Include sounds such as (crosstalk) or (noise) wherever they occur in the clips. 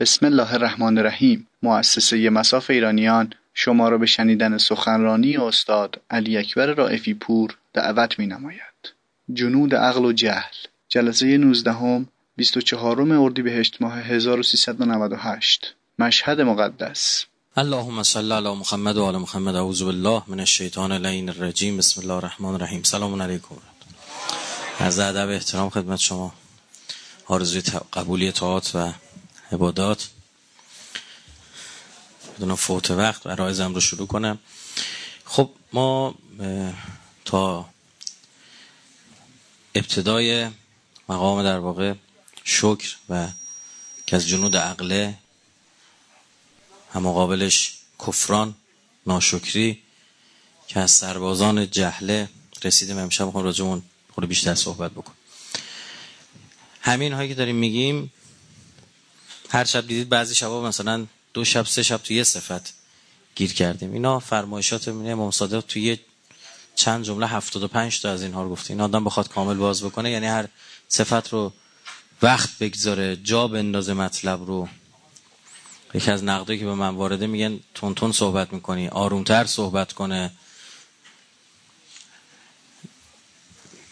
بسم الله الرحمن الرحیم مؤسسه مساف ایرانیان شما را به شنیدن سخنرانی استاد علی اکبر رائفی پور دعوت می نماید. جنود عقل و جهل. جلسه 19 24 اردیبهشت ماه 1398 مشهد مقدس. اللهم صل علی محمد و آل محمد. اعوذ بالله من الشیطان اللعین الرجیم. بسم الله الرحمن الرحیم. سلام علیکم. از ادب احترام خدمت شما. آرزوی قبولی طاعات و عبادات بدون فوت وقت عرایزم رو شروع کنم. خب ما تا ابتدای مقام در واقع شکر و که از جنود عقله هم مقابلش کفران ناشکری که از سربازان جهله رسیدیم. امشب می‌خوام راجعمون خود بیشتر صحبت بکن همین هایی که داریم میگیم هر شب دیدید بعضی شبا مثلا دو شب سه شب تو یه صفت گیر کردیم. اینا فرمایشات میونه امام صادق توی چند جمله 75 تا از اینها رو گفته. این آدم بخواد کامل باز بکنه یعنی هر صفت رو وقت بگذاره جا بندازه مطلب رو. یکی از نقدایی که به من وارده میگن تون تون صحبت می‌کنی آرومتر صحبت کنه.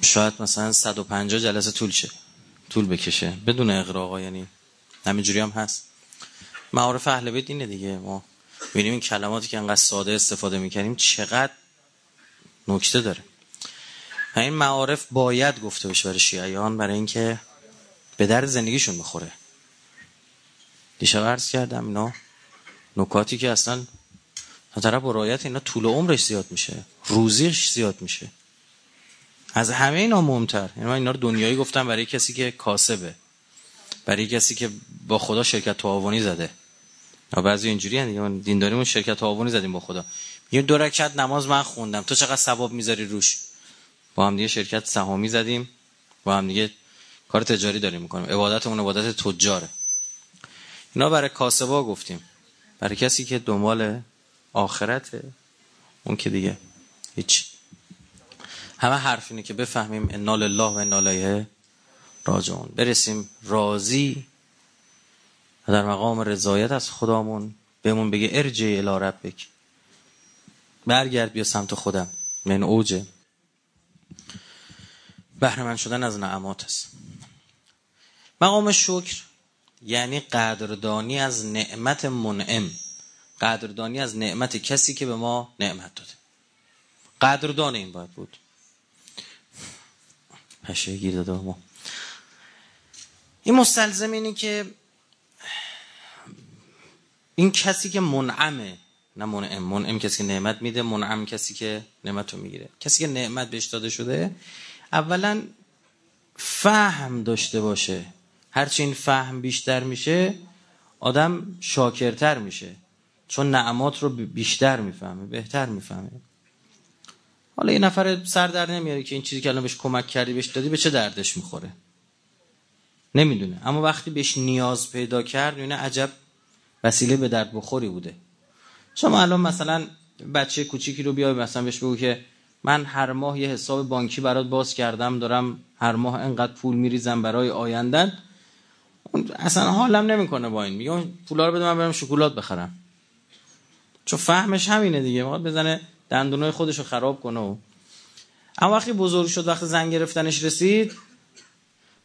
شاید مثلا 150 جلسه طول شه طول بکشه. بدون اقراقا یعنی همینجوری هم هست. معارف اهل بیت اینه دیگه. ما ببینیم این کلماتی که انقدر ساده استفاده می‌کنیم چقدر نکته داره. این معارف باید گفته بشه برای شیعیان برای اینکه به در زندگیشون بخوره. دیشب عرض کردم اینا نکاتی که اصلا طرف با رایت اینا طول عمرش زیاد میشه روزیش زیاد میشه. از همه اینا مهمتر. یعنی من اینا رو دنیایی گفتم برای کسی که کاسبه برای کسی که با خدا شرکت تعاونی زده. بعضی اینجوری هستن دینداریمون شرکت تعاونی زدیم با خدا. یه دو رکعت نماز من خوندم. تو چقدر ثواب می‌ذاری روش؟ با هم دیگه شرکت سهامی زدیم. با هم دیگه کار تجاری داریم می‌کنیم. عبادتمون عبادت تجاره. اینا برای کاسبا گفتیم. برای کسی که دنبال آخرته اون که دیگه هیچ. همه حرف اینه که بفهمیم انا لله و انا الیه راجعون. برسیم راضی و در مقام رضایت از خدامون بهمون بگه ارجع الی ربک. برگرد بیا سمت خودم. من اوجه بهره شدن از نعمات است. مقام شکر یعنی قدردانی از نعمت منعم. قدردانی از نعمت کسی که به ما نعمت داده. قدردان این باید بود. پشه گیر داده ما این مستلزم اینه که این کسی که منعمه نه منعم. منعم کسی که نعمت میده منعم کسی که نعمت رو می‌گیره. کسی که نعمت بهش داده شده اولا فهم داشته باشه. هرچی این فهم بیشتر میشه آدم شاکرتر میشه. چون نعمات رو بیشتر می‌فهمه بهتر می‌فهمه. حالا یه نفر سر در نمیاره که این چیزی که الان بهش کمک کردی بهش دادی به چه دردش می‌خوره؟ نمی‌دونه. اما وقتی بهش نیاز پیدا کرد یعنی عجب وسیله به درد بخوری بوده. شما الان مثلا بچه کوچیکی رو بیای مثلا بهش بگو که من هر ماه یه حساب بانکی برات باز کردم دارم هر ماه انقدر پول میریزم برای آیندن اصلا حالم نمی‌کنه با این. میگه پولا رو بده من برم شکلات بخرم. چون فهمش همینه دیگه. ما بزنه دندونای خودش رو خراب کنه و اما وقتی بزرگ شد وقتی زن گرفتنش رسید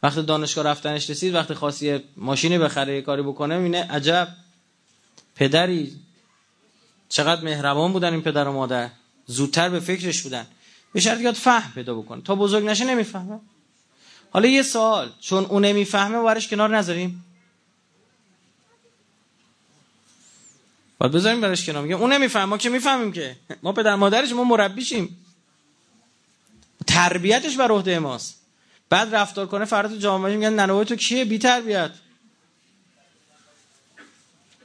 وقتی دانشگاه رفتنش رسید وقتی خواستی ماشینی بخره یه کاری بکنه مینه عجب. پدری چقدر مهربان بودن این پدر و مادر. زودتر به فکرش بودن. به شرط یاد فهم پیدا بکنه تا بزرگ نشه نمی‌فهمه. حالا یه سوال. چون اون نمی‌فهمه وارش کنار نذاریم. باید بذاریم برش کنار. میگه اون نمیفهم ما که می‌فهمیم که. (laughs) ما پدر مادرش ما مربیشیم تربیتش بر عهده ماست. بعد رفتار کنه فردا تو جامعه میگن ننوای تو کیه؟ بی تربیت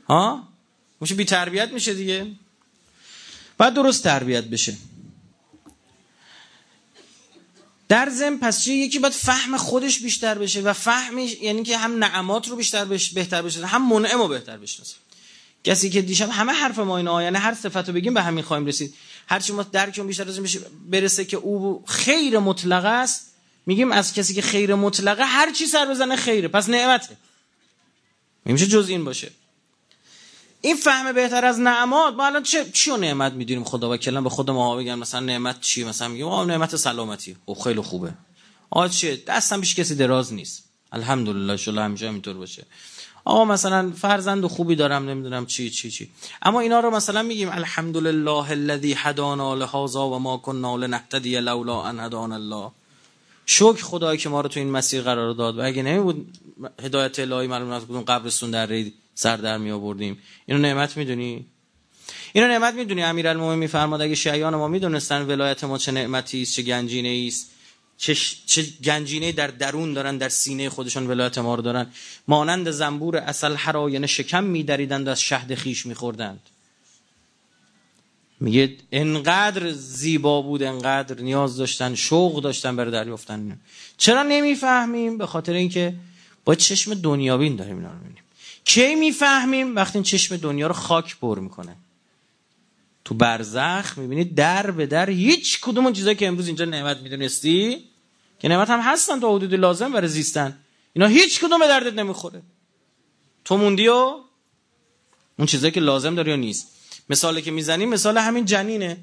ها؟ میشه بی تربیت میشه دیگه. بعد درست تربیت بشه. در ضمن پس چه یکی باید فهم خودش بیشتر بشه و فهمش یعنی که هم نعمات رو بیشتر بشه بهتر بشه هم منعم رو بهتر بشناسه. کسی که دیشب همه حرف ما اینا یعنی هر صفت رو بگیم به همین خواهیم رسید. هر چی ما درکمون بیشتر بشه برسه که او خیر مطلق است میگیم از کسی که خیر مطلقه هر چی سر بزنه خیره. پس نعمته. میشه جز این باشه؟ این فهم بهتر از نعمات. ما الان چه چی نعمت می‌دونیم؟ خدا و کلم به خود ما بگن مثلا نعمت چی؟ مثلا میگیم آ نعمت سلامتی. او خیلی خوبه. آ چیه؟ دستم بیش کسی دراز نیست. الحمدلله شلا همیشه همینطور باشه. آقا مثلا فرزند خوبی دارم نمی‌دونم چی چی چی. اما اینا رو مثلا میگیم الحمدلله الذی هدانا لهذا و ما كنا لنهتدی لولا ان هدانا الله. شکر خدایی که ما رو تو این مسیر قرار داد. و اگه نمی بود هدایت الهی معلوم از کدوم قبرستون در رید سر در می آوردیم. اینو نعمت می‌دونی؟ اینو نعمت می‌دونی؟ امیرالمومنین میفرماد اگه شیعان ما می‌دونستن ولایت ما چه نعمتی است چه گنجینه است چه, چه گنجینه در درون دارن در سینه خودشون ولایت ما رو دارن. مانند زنبور اصل حراین شکم میدریدند و از شهد خیش میخوردند. میگه انقدر زیبا بود انقدر نیاز داشتن شوق داشتن برای دریافتن چرا نمی‌فهمیم؟ به خاطر اینکه با چشم دنیابین داریم اینا رو می‌بینیم. کی می‌فهمیم؟ وقتی این چشم دنیا رو خاک پر می‌کنه. تو برزخ می‌بینید در به در هیچ کدوم اون چیزایی که امروز اینجا نعمت می‌دونستی که نعمت هم هستن تا حدود لازم برای زیستن اینا هیچ کدوم به دردت نمی‌خوره. تو موندی و اون چیزایی که لازم داری یا نیست. مثالی که می‌زنیم مثال همین جنینه.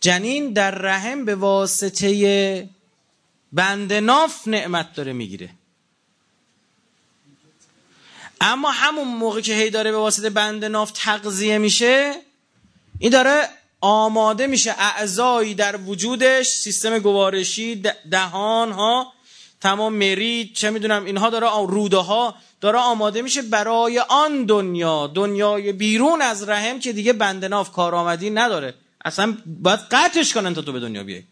جنین در رحم به واسطه بند ناف نعمت داره می‌گیره. اما همون موقع که هی داره به واسطه بند ناف تغذیه میشه این داره آماده میشه اعضایی در وجودش سیستم گوارشی دهان ها تمام مرید چه می‌دونم اینها داره روده ها داره آماده میشه برای آن دنیا. دنیای بیرون از رحم که دیگه بندناف کارآمدی نداره. اصلا باید قطعش کنن تا تو به دنیا بیای.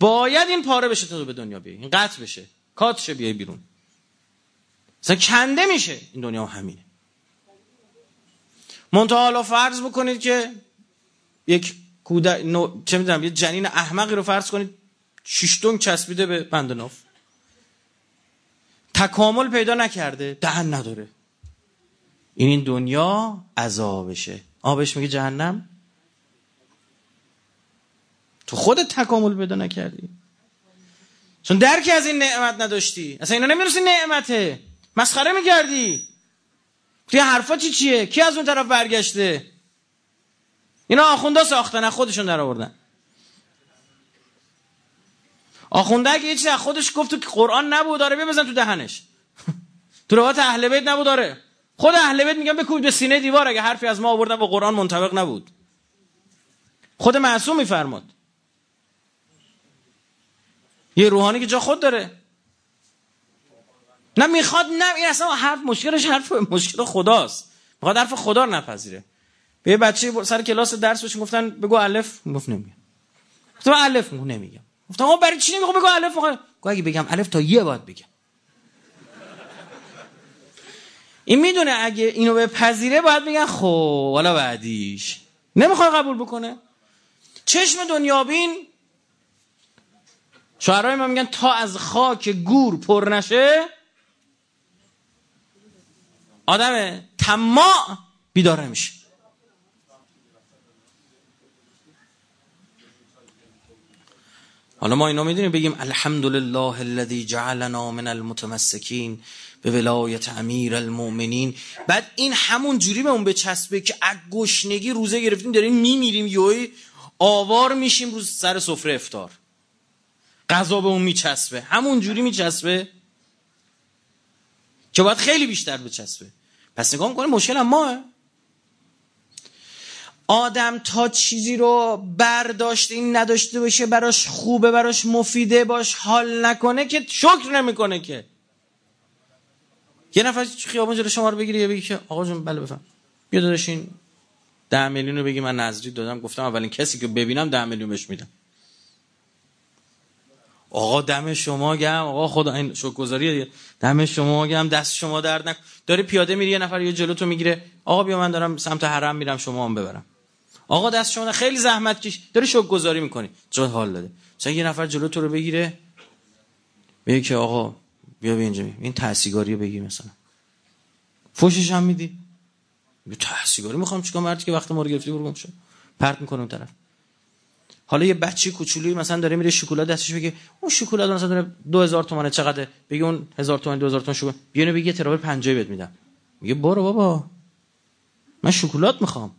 باید این پاره بشه تا تو به دنیا بیای. این قطع بشه. کاتشه بیای بیرون. اصلا کنده میشه. این دنیا همینه. منتها حالا فرض بکنید که یک کودک چه می‌دونم یه جنین احمقی رو فرض کنید شیشتون چسبیده به بندناف تکامل پیدا نکرده دهن نداره. این این دنیا عذابشه. آبش میگه جهنم؟ تو خودت تکامل پیدا نکردی. چون درکی از این نعمت نداشتی. اصلا اینا نمی‌رسی نعمته. مسخره می‌کردی. توی حرفا چی چیه؟ کی از اون طرف برگشته؟ اینا آخونده ساختن خودشون در آوردن. آخونده اگه یه خودش گفت تو قرآن نبود داره بزن تو دهنش. (laughs) تو روایت اهل بیت نبود داره خود اهل بیت میگن بکوبید به سینه دیوار اگه حرفی از ما آوردن با قرآن منطبق نبود. خود معصوم میفرماد. یه روحانی که جا خود داره. نه می‌خواد نه این اصلا حرف مشکلش حرف مشکل خداست. می‌خواد حرف خدا رو نپذیره. به بچه سر کلاس درس بهش گفتن بگو الف. گفت نمیگم. گفتم الف نمیگم. گفتم آقا برای چی نمیگم بگو الف. گفت اگه بگم الف تا یه باید بگم. این می‌دونه اگه اینو به پذیره باید بگن خب حالا بعدیش. نمی‌خواد قبول بکنه. چشم دنیابین شعرهای ما میگن تا از خاک گور پر نشه. آدم تماع بیدار میشه حالا ما اینو می‌دونیم بگیم الحمدلله الذي جعلنا من المتمسکین به ولایت امیر المؤمنین. بعد این همون جوری به اون بچسبه که از گشنگی روزه گرفتیم داریم میمیریم یوی آوار میشیم روز سر سفره افتار. غذا به اون میچسبه. همون جوری میچسبه که باید خیلی بیشتر بچسبه. پس نگاه می‌کنه مشکل هم ماه. آدم تا چیزی رو برداشت این نداشته باشه براش خوبه براش مفیده باش حال نکنه که شکر نمی‌کنه که. یه نفر خیابون جلو شما رو بگیری یا بگی که آقا جون بله بفهم. بیا داداش این ده میلیون رو بگی من نظری دادم گفتم اولین کسی که ببینم ده میلیون بهش میدم. آقا دم شما گم آقا خدا این شکرگزاریه دم شما گم دست شما درد نکن داری پیاده میری یه نفر یه جلو تو می‌گیره. آقا بیا من دارم سمت حرم میرم شما هم ببرم. آقا دست شما خیلی زحمت کش داری شکرگزاری می‌کنی. چه حال داده مثلا یه نفر جلو تو رو بگیره بگه که آقا بیا به اینجا این تحصیگاری بگی مثلا. فوشش هم میدی. تحصیگاری می‌خوام چیکار مردی که وقت ما رو گرفتی برو شو. پرت می‌کنه اون طرف. حالا یه بچه کوچولویی مثلا داره میره شکلات دستش بگه اون شکلات مثلا داره 2000 تومانه چقدر بگه اون 1000 تومن 2000 تومن شکلات. بیونه بگه ترابل 50 بهت میدم. میگه برو بابا. من شکلات می‌خوام.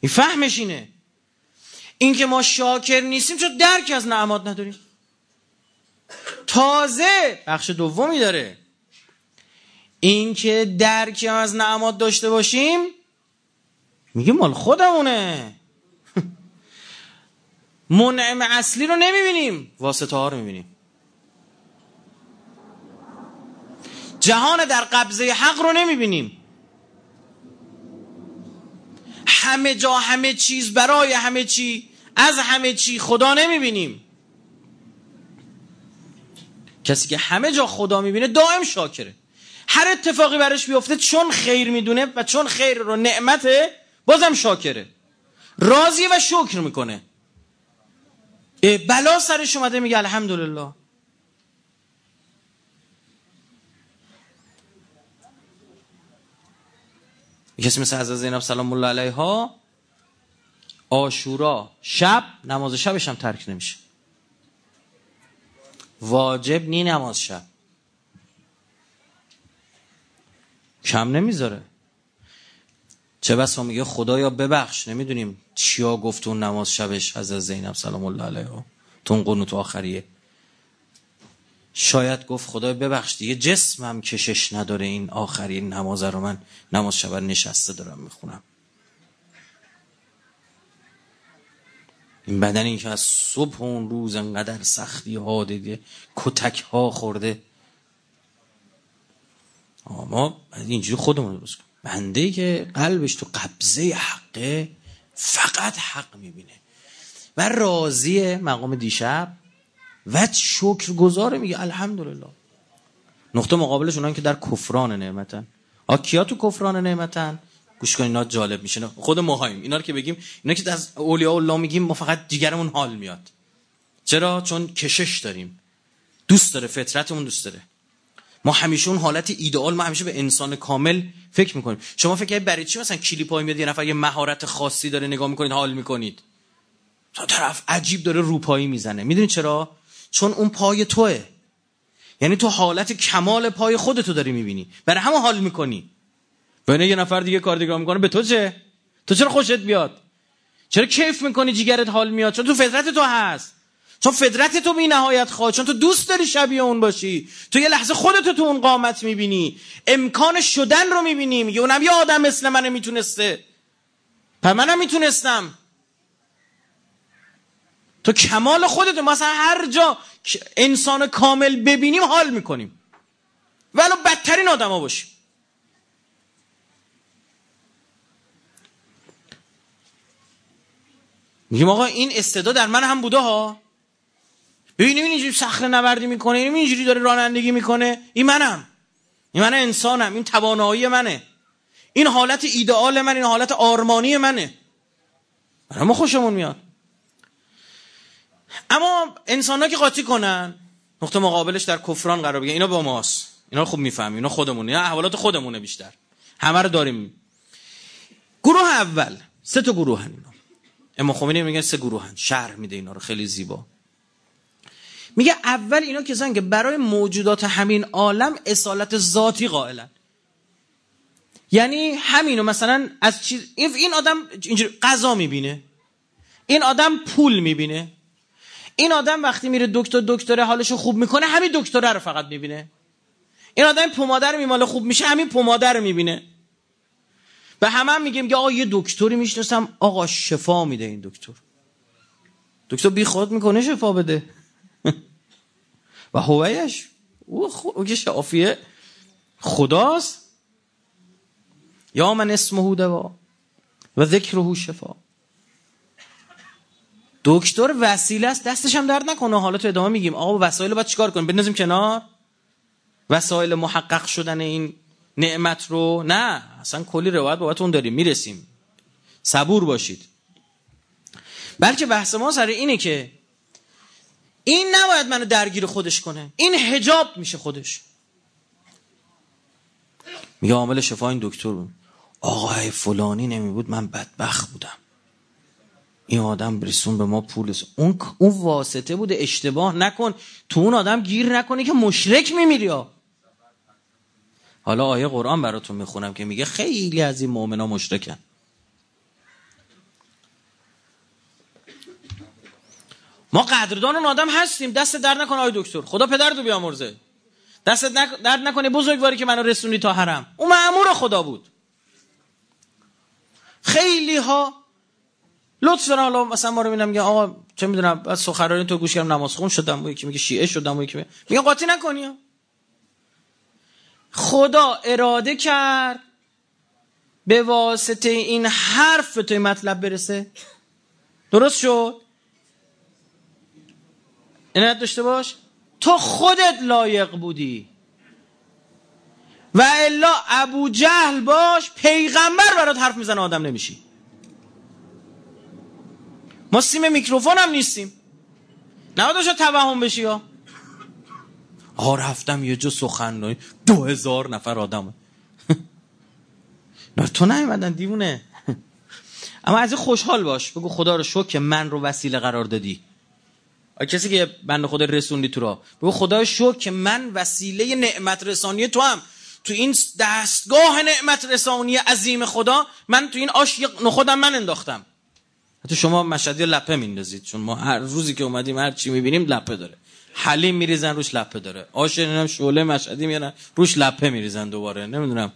این فهمش اینه. این که ما شاکر نیستیم چون درک از نعمات نداریم؟ تازه بخش دومی داره. این که درک از نعمات داشته باشیم میگه مال خودمونه. منعم اصلی رو نمی‌بینیم. واسطه ها رو می‌بینیم. جهان در قبضه حق رو نمی‌بینیم. همه جا همه چیز برای همه چی از همه چی خدا نمی‌بینیم. کسی که همه جا خدا می‌بینه دائم شاکره. هر اتفاقی برش بیفته چون خیر می‌دونه و چون خیر رو نعمته بازم شاکره. راضیه و شکر می‌کنه. بلا سرش اومده میگه الحمدلله. کسی مثل حضرت زینب سلام الله علیها آشورا شب نماز شبش هم ترک نمیشه. واجب نی نماز شب. کم نمی‌ذاره. چه بسا میگه خدایا ببخش نمی‌دونیم چیا گفت اون نماز شبش از زینب سلام الله علیها. تو اون قنوت آخریه. شاید گفت خدای ببخش دیگه جسمم کشش نداره این آخرین نماز رو من نماز شب نشسته دارم می‌خونم. این بدنی که از صبح اون روز انقدر سختی ها دیگه کتک ها خورده ما اینجوری خودمون کنیم. بنده که قلبش تو قبضه حقه فقط حق می‌بینه. و راضی مقام دیشب و شکر گذاره میگه الحمدلله. نقطه مقابلش اونان که در کفران نعمتن. آکیا تو کفران نعمتن؟ گوش کن اینا جالب میشه. خود ماهاییم اینا که بگیم اینا که از اولیاء الله میگیم ما فقط جیگرمون حال میاد. چرا؟ چون کشش داریم. دوست داره فطرتمون دوست داره. ما همیشه اون حالت ایدئال ما همیشه به انسان کامل فکر می‌کنیم. شما فکر برای چی مثلا کلیپ های میاد یه نفر یه مهارت خاصی داره نگاه می‌کنید حال می‌کنید؟ تا طرف عجیب داره روپایی می‌زنه. می‌دونید چرا؟ چون اون پای توه. یعنی تو حالت کمال پای خودتو داری می‌بینی. برای همه حال می‌کنی. بین یه نفر دیگه کار دیگه می‌کنه به تو چه؟ تو چرا خوشت بیاد چرا کیف می‌کنی جیگرت حال میاد؟ چون تو فطرت تو هست. چون فطرت تو بی نهایت خواه چون تو دوست داری شبیه اون باشی. تو یه لحظه خودتو تو اون قامت می‌بینی. امکان شدن رو می‌بینی میگه اونم یه آدم مثل منه می‌تونسته. پر منم می‌تونستم. تو کمال خودت مثلا هر جا انسان کامل ببینیم حال می‌کنیم. ولو بدترین آدما باشیم. میگیم آقا این استعداد در من هم بوده ها؟ ببینیم این اینجوری صخره نوردی می‌کنه؟ این اینجوری داره رانندگی می‌کنه؟ این منم. این من انسانم. این توانایی منه. این حالت ایدئال من این حالت آرمانی منه. برای ما خوشمون میاد. اما انسان ها که قاطی کنن نقطه مقابلش در کفران قرار بگیرن اینا با ماست. اینا خوب می‌فهمیم. اینا خودمونه. اینا احوالات خودمونه بیشتر. همه رو داریم. گروه اول. سه تا گروه هن اینا. اما خمینی میگن سه گروه هن شهر میده اینا رو. خیلی زیبا. میگه اول اینا کسان که برای موجودات همین عالم اصالت ذاتی قائلن. یعنی همینو مثلا از چیز این آدم اینجوری قضا می‌بینه. این آدم پول می‌بینه. این آدم وقتی میره دکتر دکتره حالشو خوب می‌کنه همین دکتره رو فقط می‌بینه. این آدم پومادر میماله خوب میشه همین پومادر رو می‌بینه. به همه هم میگیم که آقا یه دکتری می‌شناسم آقا شفا میده این دکتر. دکتر بی خود می‌کنه شفا بده. و هویش او, او که شافیه خداست. یا من اسمه دوا و ذکره شفا. دکتر وسیله است. دستش هم درد نکنه. حالا تو ادامه میگیم. آقا وسایل باید چیکار کنیم؟ بنازیم کنار؟ وسایل محقق شدن این نعمت رو؟ نه. اصلا کلی روایت بابتون داریم. می‌رسیم. صبور باشید. بلکه بحث ما سر اینه که این نباید منو درگیر خودش کنه. این هجاب میشه خودش. میگه عامل شفا این دکتر بود. آقای فلانی نمی بود من بدبخت بودم. این آدم برسون به ما پول اون اون واسطه بوده اشتباه نکن. تو اون آدم گیر نکنی که مشرک میمیری حالا آیه قرآن براتون می‌خونم که میگه خیلی از این مؤمنا مشرکن. ما قدردان اون آدم هستیم. دست در نکنه آی دکتر. خدا پدر تو بیامرزه. دست درد نکنه بزرگواری که منو رسونی تا حرم. اون معمور خدا بود. خیلی ها لطف دارن. حالا مثلا ما رو می‌بینم آقا چه می‌دونم بعد سخنرانی تو گوش کردم نماز خون شدم و یکی میگه شیعه شدم و یکی میگه قاطی نکنی. خدا اراده کرد به واسطه این حرف به توی مطلب برسه. درست شد؟ اینت داشته باش. تو خودت لایق بودی. و الا ابو جهل باش پیغمبر برات حرف می‌زنه آدم نمیشی. ما سیم میکروفون هم نیستیم. نه داشت توهم بشی ها آقا رفتم یه جا سخنرانی. دو هزار نفر آدم. (laughs) نه تو نیومدن دیونه (laughs) اما از خوشحال باش. بگو خدا رو شکر که من رو وسیله قرار دادی. کسی که بند خدا رسوندی تو را بگو خدا شکر که من وسیله نعمت رسانی تو هم. تو این دستگاه نعمت رسانی عظیم خدا من تو این آش نخودم من انداختم. حتی شما مشهدی لپه میندازید چون ما هر روزی که اومدیم هر چی می‌بینیم لپه داره. حلیم میریزن روش لپه داره. آش نمی‌دونم شعله مشهدی میارن روش لپه میریزن دوباره. نمی‌دونم.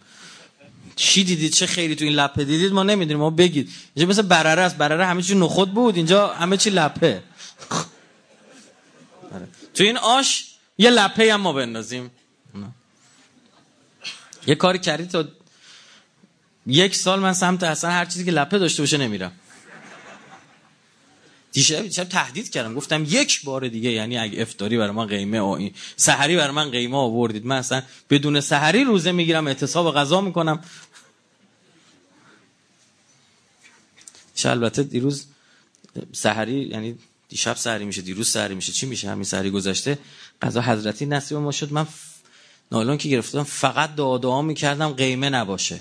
چی دیدید؟ چه خیلی تو این لپه دیدید؟ ما نمی‌دونیم. ما بگید. اینجا مثل برره است. برره همه چی نخود بود. اینجا همه چی لپه. تو این آش یه لپه هم ما بندازیم. یه کاری کردی تا یک سال من سمت اصلا هر چیزی که لپه داشته باشه نمیرم. دیشب دیشب تهدید کردم. گفتم یک بار دیگه یعنی اگه افتاری برای من قیمه آی سحری برای من قیمه آوردید. من اصلا بدون سحری روزه می‌گیرم اعتصاب غذا می‌کنم. البته دیروز سحری یعنی دیشب سحری میشه دیروز سحری میشه چی میشه؟ همین سحری گذشته. غذا حضرتی نصیب ما شد. من نالون که گرفتم فقط دعا می‌کردم قیمه نباشه.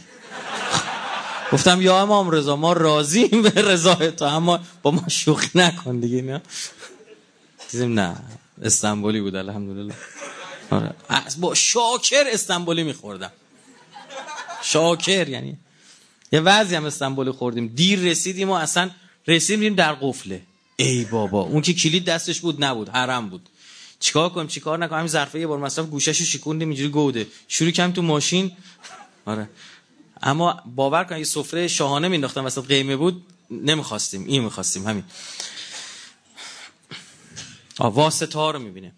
(laughs) گفتم یا امام رضا ما راضیم به رضای تو اما با ما شوخی نکن دیگه نه دیدیم نه استانبولی بود الحمدلله. آره. با شاکر استانبولی میخوردم. شاکر یعنی. یه وضعی هم استانبولی خوردیم. دیر رسیدیم و اصلا رسیدیم در قفله. ای بابا اون که کلید دستش بود نبود حرم بود. چیکار کنیم چیکار نکنیم همین ظرفه یه بار مثلا گوشاشو شکوندیم اینجوری گوده. شروع کردیم تو ماشین. آره. اما باور کن اگه سفره شاهانه مینداختم وسط قیمه بود. نمی‌خواستیم این می‌خواستیم همین. واسطه ها رو می‌بینه.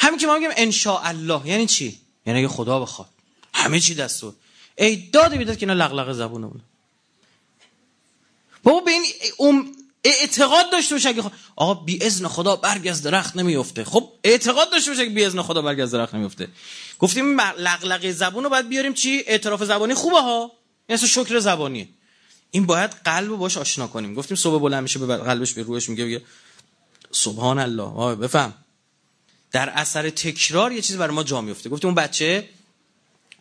همین که ما میگیم ان الله یعنی چی؟ یعنی اگه خدا بخواد. همه چی دستور. ای داده بیداد که اینا لغلق زبونه بابا به این اعتقاد داشته باشه اگه آقا بی اذن خدا برگ از درخت نمیفته. خب اعتقاد داشته باشه که بی اذن خدا برگ از درخت نمیفته. گفتیم لغلق زبون رو باید بیاریم چی؟ اعتراف زبانی خوبه ها. این شکر زبانی این باید قلب رو باش آشنا کنیم. گفتیم صبح بلند میشه به قلبش به روحش میگه بگه سبحان الله آه بفهم. در اثر تکرار یه چیز برای ما جا میفته. گفتیم اون بچه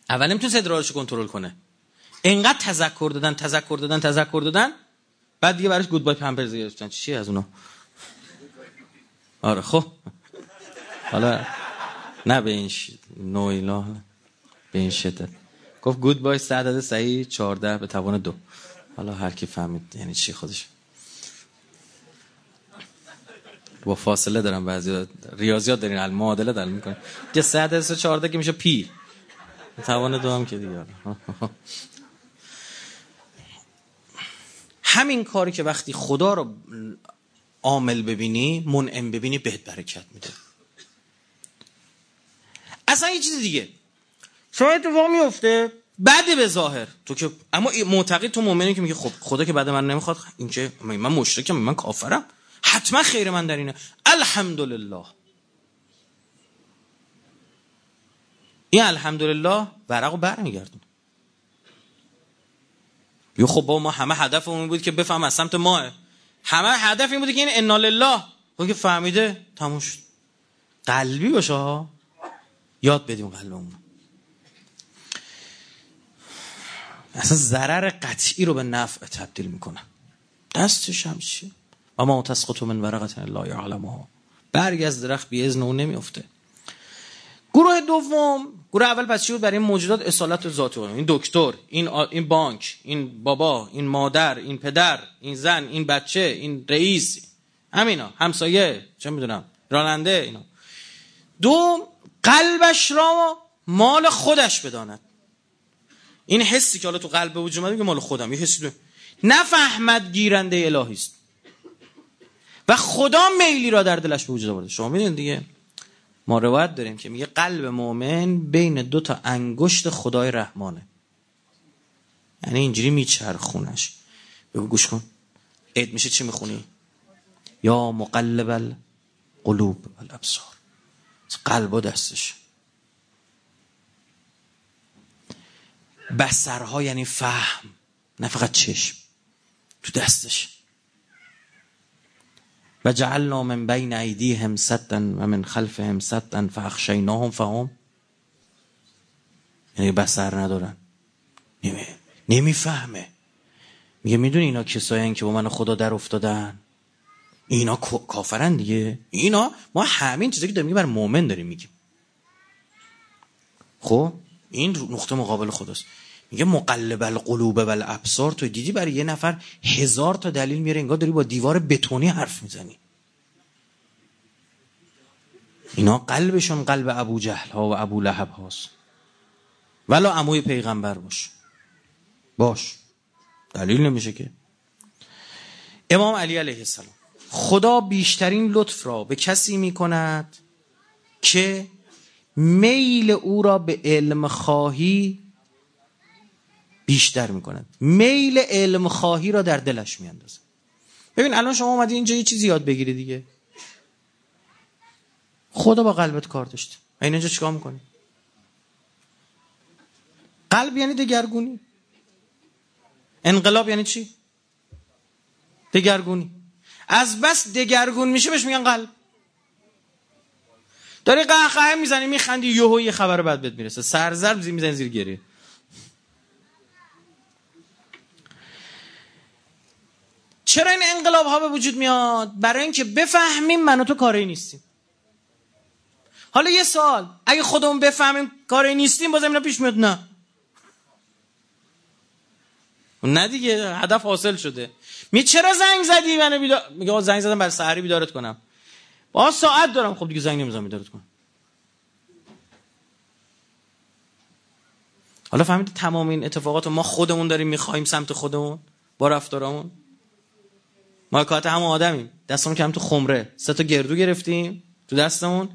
اول نمی‌تونه ادرارش کنترل کنه. انقدر تذکر دادن تذکر دادن تذکر دادن بعد دیگه براش گود بای پمپرز گرفتن. چی از اونا؟ آره خب. حالا نه به این ش... نویلا به این شدت. گفت گود بای سه عدد صحیح 14 به توان دو. حالا هر کی فهمید یعنی چی خودش. با فاصله دارم بعضی ریاضیات دارین علم معادله دارین می‌کنه یه سه عدد 14 که میشه پی توان دو هم که دیگه همین کاری که وقتی خدا رو عامل ببینی منعم ببینی بهت برکت میده. اصلا یه چیز دیگه. شاید اتفاق میفته بعد به ظاهر. تو که اما معتقد تو مؤمنی که میگه خب خدا که بعد من نمی‌خواد این که من مشرکم من کافرم. حتما خیر من در اینه. الحمدلله. این الحمدلله ورقو برمیگردون. یو خب با ما همه هدفمون بود که بفهم از سمت ماه. همه هدف این بوده که این انا لله. تو که فهمیده تموم شد. قلبی باشه ها یاد بدیم قلبمون. اصلا ضرر قطعی رو به نفع تبدیل می‌کنه. دستش هم چی اما تسقط من ورقت لا یعلمها برگ از درخت بی اذن اون نمیفته گروه دوم گروه اول پس چی بود؟ برای موجودات اصالت ذات این دکتر این این بانک این بابا این مادر این پدر این زن این بچه این رئیس همینا همسایه چه می‌دونم راننده اینا. دو قلبش را مال خودش بداند. این حسی که حالا تو قلب وجود اومده مال خودم. یه حسی دو نفهمد گیرنده الهی است. و خدا میلی را در دلش به وجود آورده. شما می‌دونید دیگه؟ ما روایت داریم که میگه قلب مؤمن بین دو تا انگشت خدای رحمانه. یعنی اینجوری میچرخونش. بگو گوش کن. عید میشه چی می‌خونی؟ یا مقلب القلوب والابصار. قلب و دستش. بسرها یعنی فهم. نه فقط چشم. تو دستش. و جعلنا من بین ایدیهم سدا و من خلفهم سدا فاخشیناهم فهم. یعنی بسر ندارن. نمی نمی‌فهمه. میگه می‌دونی اینا کسایی که با من خدا در افتادن؟ اینا کافرن دیگه. اینا ما همین چیزی که داریم بر مؤمن داریم میگیم. خب؟ این نقطه مقابل خداست. میگه مقلب القلوب و الابصار تو دیدی برای یه نفر هزار تا دلیل میاره انگار داری با دیوار بتونی حرف می‌زنی. اینا قلبشون قلب ابو جهل ها و ابو لهب هاست. ولا عموی پیغمبر باش. باش. دلیل نمیشه که. امام علی علیه السلام. خدا بیشترین لطف را به کسی می‌کند که میل او را به علم خواهی بیشتر می‌کند میل علم خواهی را در دلش میاندازه ببین الان شما اومدی اینجا یه چیزی یاد بگیری دیگه. خدا با قلبت کار داشته. این اینجا چیکار می‌کنی؟ قلب یعنی دگرگونی. انقلاب یعنی چی؟ دگرگونی. از بس دگرگون میشه بهش میگن قلب. داری قهقه می‌زنی میخندی یهو یه خبر بد بهت می‌رسه. سرزرب می‌زنی زیر گریه. چرا این انقلاب ها به وجود میاد؟ برای اینکه بفهمیم من و تو کاری نیستیم. حالا یه سال اگه خودمون بفهمیم کاری نیستیم باز اینا پیش میاد؟ نه. نه دیگه هدف حاصل شده. می چرا زنگ زدی منو بیدار میگه زنگ زدم برای سحری بیدارت کنم. با ساعت دارم. خب دیگه زنگ نمی‌زنم بیدارت کنم. حالا فهمید تمام این اتفاقات ما خودمون داریم می‌خوایم سمت خودمون؟ با رفتارمون ما کات هم آدمیم. دستمون کم تو خمره. سه تا گردو گرفتیم تو دستمون.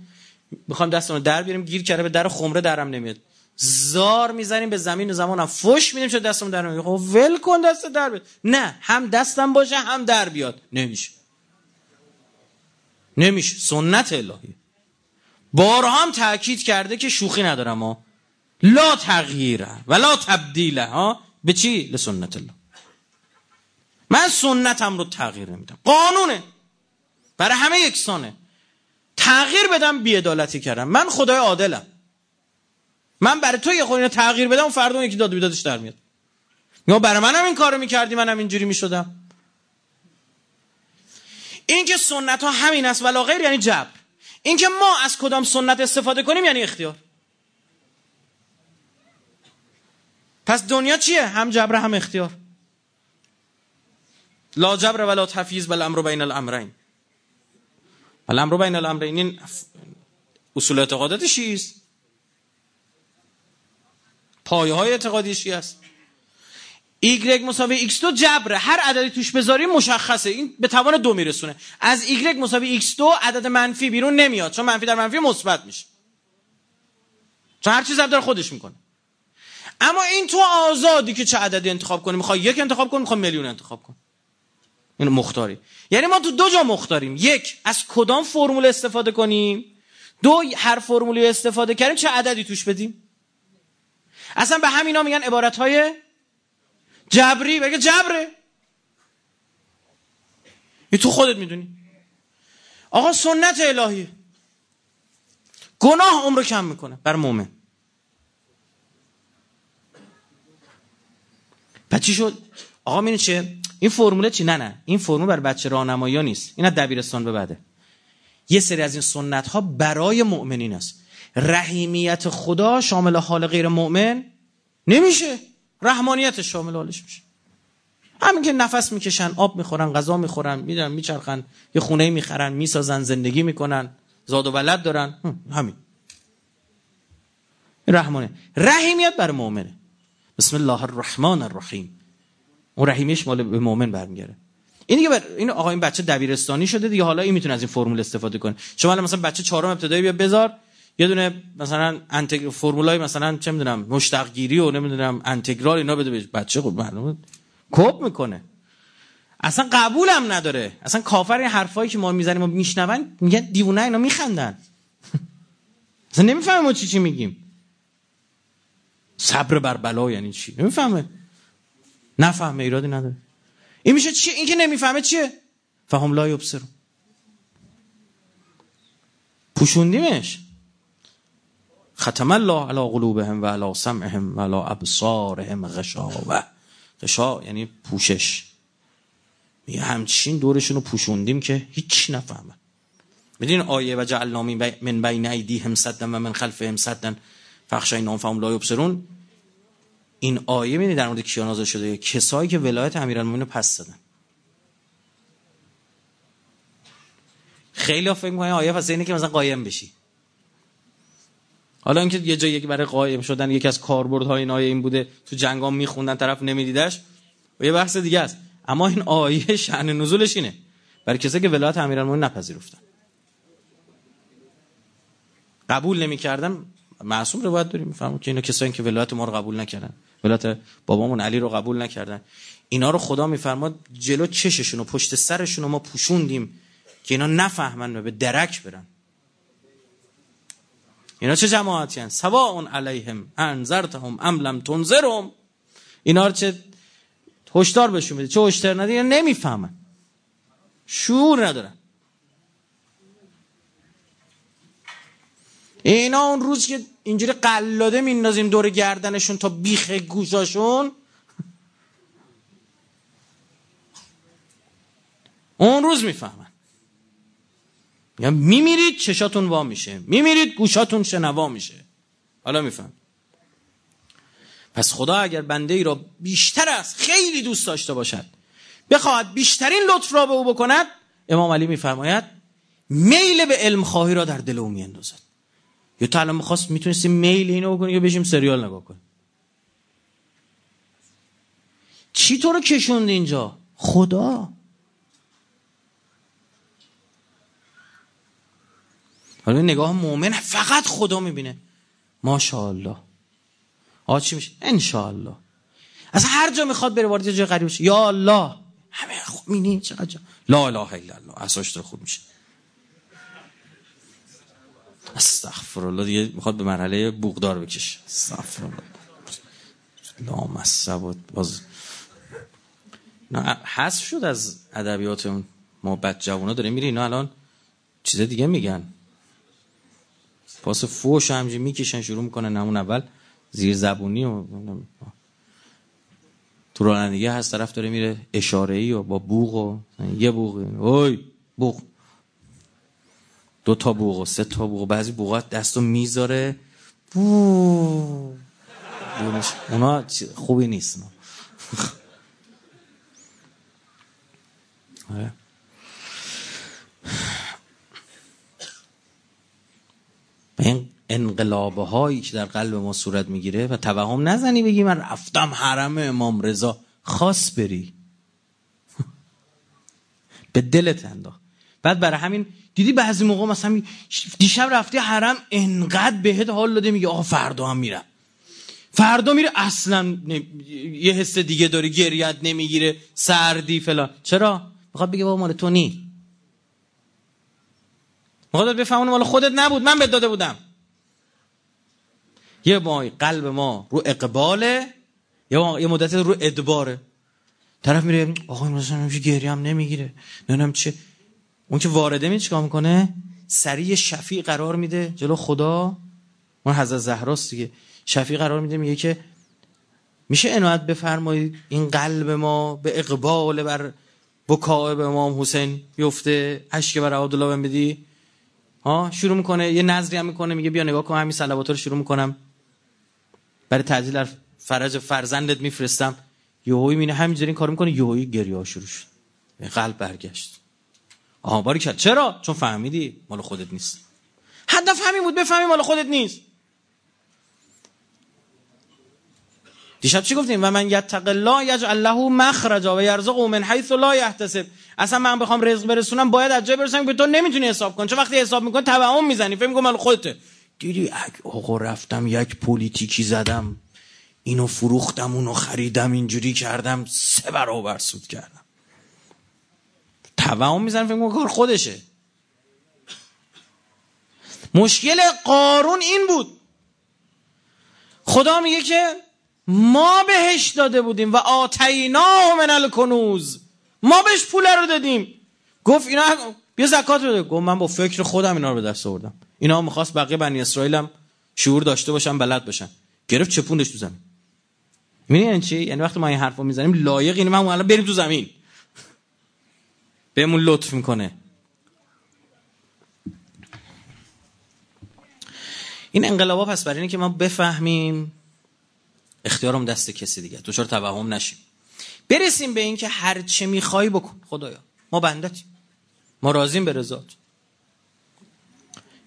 می‌خوایم دستمون در بیاریم گیر کرده به در خمره درم نمیاد. زار می‌زنیم به زمین و زمان هم فش میدیم شد دستمون در نمیاد. خب ول کن دست در بیاد نه هم دستم باشه هم در بیاد. نمیشه. نمیشه. سنت الهی. بارها هم تاکید کرده که شوخی ندارم ها. لا تغییره ولا تبدیله ها. به چی؟ لسنت الله. من سنتم رو تغییر نمیدم. قانونه. برای همه یکسانه. تغییر بدم بیعدالتی کردم. من خدای عادلم. من برای تو یه خود تغییر بدم فردا یکی داد بیدادش در میاد. یا برای منم این کارو می‌کردی منم اینجوری می‌شدم. اینکه سنت ها همین است ولا غیر یعنی جبر. اینکه ما از کدام سنت استفاده کنیم یعنی اختیار. پس دنیا چیه؟ هم جبر هم اختیار. لا جبر ولا تفیز بل امر بین الامرین. بل امر بین الامرین این اصول اعتقادات شیعه پایه های اعتقادی شیعه است y مساوی x2 جبره. هر عددی توش بذاری مشخصه. این به توان دو میرسونه. از y مساوی x2 عدد منفی بیرون نمیاد چون منفی در منفی مثبت میشه. چون هر چیز داره خودش می‌کنه. اما این تو آزادی که چه عددی انتخاب کنی می‌خوای یک انتخاب کنی می‌خوای میلیون انتخاب کنی این مختاری. یعنی ما تو دو جا مختاریم. یک از کدام فرمول استفاده کنیم؟ دو هر فرمولی استفاده کردیم چه عددی توش بدیم؟ اصلا به همینا میگن عبارت های جبری. بگه جبره. این تو خودت می‌دونی. آقا سنت الهیه گناه عمر کم می‌کنه بر مومن. پس چی شد؟ آقا می‌دونی چه؟ این فرموله چی؟ نه نه. این فرمول بر بچه راهنمایی نیست. این دبیرستان به بعده. یه سری از این سنت ها برای مؤمنین است. رحیمیت خدا شامل حال غیر مؤمن نمیشه. رحمانیت شامل حالش میشه. همین که نفس می‌کشن آب می‌خورن غذا می‌خورن می‌دونن میچرخن یه خونه می‌خرن می‌سازن زندگی می‌کنن زاد و ولد دارن. همین. رحمانه رحیمیت بر مؤمنه. بسم الله الرحمن الرحیم. اون رحیمیش مال به مؤمن برمیگره این دیگه بر... این آقا این بچه دبیرستانی شده دیگه. حالا این می‌تونه از این فرمول استفاده کنه. شما مثلا بچه چهارم ابتدایی بیا بذار. یه دونه مثلا انتگ... فرمولای مثلا چه می‌دونم مشتق گیری و نمی‌دونم انتگرال اینا بده بچه خود معلومه. کپ می‌کنه. اصلا قبولم نداره. اصلا کافر این حرفایی که ما می‌زنیم و میشنون میگن دیوونه اینا میخندن. (laughs) اصلا نمی‌فهمه ما چی چی میگیم. صبر بر بلا یعنی چی؟ نمی‌فهمه. نفهمه ایرادی نداره. این میشه چیه این که نمی‌فهمه چیه؟ فهم لا یبصرون پوشوندیمش. ختم الله علی قلوبهم و علی سمعهم و علی ابصارهم غشاوه. غشا یعنی پوشش. میگه همچین دورشون رو پوشوندیم که هیچ نفهمه. میدین آیه و جعلنا من بین ایدیهم سدن و من خلفهم سدن. فخشای نام فهم لا یبصرون. این آیه میدین در مورد کیا نازل شده؟ کسایی که ولایت امیرالمومنین رو پس دادن. خیلی فکر می‌کنن آیه پس اینه که مثلا قایم بشی. حالا اینکه یه جایی برای قایم شدن یکی از کاربردهای این آیه این بوده تو جنگام میخوندن طرف نمیدیدش و یه بحث دیگه است. اما این آیه (laughs) شأن نزولش اینه. برای کسایی که ولایت امیرالمومنین نپذیرفتن. قبول نمی‌کردن معصوم روایت داریم. می‌فهمم که اینا کسایی که ولایت ما رو قبول نکردن. ولایت بابامون علی رو قبول نکردن. اینا رو خدا میفرماد جلو چششون و پشت سرشون رو ما پوشوندیم که اینا نفهمن و به درک برن. اینا چه جماعتی هن؟ سواء علیهم انذرتهم ام لم تنذرهم. اینا رو چه هشدار بهشون میده چه هشدار ندی؟ نمی‌فهمن. شعور ندارن. اینا اون روز که اینجوری قلاده میندازیم دور گردنشون تا بیخ گوشاشون. اون روز می‌فهمن. یا میمیرید چشاتون وا میشه. میمیرید گوشاتون شنوا میشه. حالا میفهم. پس خدا اگر بنده ای را بیشتر از خیلی دوست داشته باشد بخواهد بیشترین لطف را به او بکند امام علی میفرماید میل به علم خواهی را در دل او میاندازد. یا تو الان می‌خواست می‌تونستی میل اینو بکنی یا بشیم سریال نگاه کن چی تو رو کشوند اینجا؟ خدا. حالا نگاه مؤمن فقط خدا می‌بینه. ماشاءالله. آ چی میشه؟ انشاءالله. از هر جا می‌خواد بره وارد جای غریب بشه. یا الله. همه خوب مینی چقدر لا اله الا الله. اساش خوب میشه. استغفر الله دیگه می‌خواد به مرحله بوغدار بکشه. استغفر الله لامصب باز نه حذف شد از ادبیات ما بد جوونا. داره میره اینا الان چیز دیگه میگن. پاس فوش همجی می‌کشن شروع می‌کنن همون اول. زیر زبونی و تو رانندگی هست طرف داره میره اشاره ای و با بوغ و یه بوغ. اوی بوغ. دو تا بوغ و سه تا بوغ بعضی بوغات دستو می‌ذاره بو. اونا خوبی نیست. آره. این انقلابه هایی که در قلب ما صورت می‌گیره و توهم نزنی بگی من رفتم حرم امام رضا. خاص بری. (laughs) به دلت انداخت. بعد برای همین دیدی بعضی موقع مثلا دیشب رفتی حرم انقدر بهت حال داده میگه آقا فردا هم میرم. فردا میره اصلا یه حس دیگه داری گریت نمی‌گیره سردی فلان. چرا؟ می‌خواد بگه بابا مال تو نی. می‌خواد بفهمونه مال خودت نبود من بهت داده بودم. یه ما قلب ما رو اقباله یا یه مدت رو ادباره. طرف میره آقا مثلا گریه هم نمی‌گیره. نمی‌دونم چه اون که وارده می چیکار می‌کنه؟ سریع شفیع قرار میده جلو خدا. اون حضرت زهراست دیگه. شفیع قرار میده میگه که میشه عنایت بفرمایید این قلب ما به اقبال بر بکاء به امام حسین بیفته؟ اشک بر عبدالله بن بدی. ها شروع می‌کنه یه نظری هم می‌کنه میگه بیا نگاه کن همین صلوات رو شروع می‌کنم. برای تعجیل فرج فرزندت میفرستم. یهویی مینه همینجوری کارو می‌کنه یهویی گریه شروع شد. قلب برگشت. آها باری کرد چرا؟ چون فهمیدی مال خودت نیست. هدف همین بود بفهمی مال خودت نیست. دیشب چی گفتیم؟ و من یتق الله یجعل له مخرجا و یرزقه من حیث لا یحتسب. اصلا من بخوام رزق برسونم باید از جای برسونم که تو نمی‌تونی حساب کنی. چون وقتی حساب می‌کنی توهم می‌زنی. فکر می‌کنی مال خودته. دیدی آقا رفتم یک پلیتیکی زدم. اینو فروختم اونو خریدم اینجوری کردم. سه برابر سود کردم. توهم می‌زنم فکر کار خودشه. مشکل قارون این بود. خدا میگه که ما بهش داده بودیم و آتینا من الکنوز. ما بهش پول رو دادیم. گفت اینا بیا زکات بده گفت من با فکر خودم اینا رو به دست آوردم. اینا می‌خواست بقیه بنی اسرائیل هم شعور داشته باشن بلد باشن. گرفت چپوندش تو زمین. می‌دونی یعنی چی؟ یعنی وقتی ما این حرفو می‌زنیم لایق اینه من الان بریم تو زمین. بهمون لطف می‌کنه. این انقلابا پس برای اینه که ما بفهمیم اختیارم دست کسی دیگه. تو چرا توهم نشیم. برسیم به اینکه هر چه می‌خوای بکن. خدایا ما بندتیم ما راضیم به رضات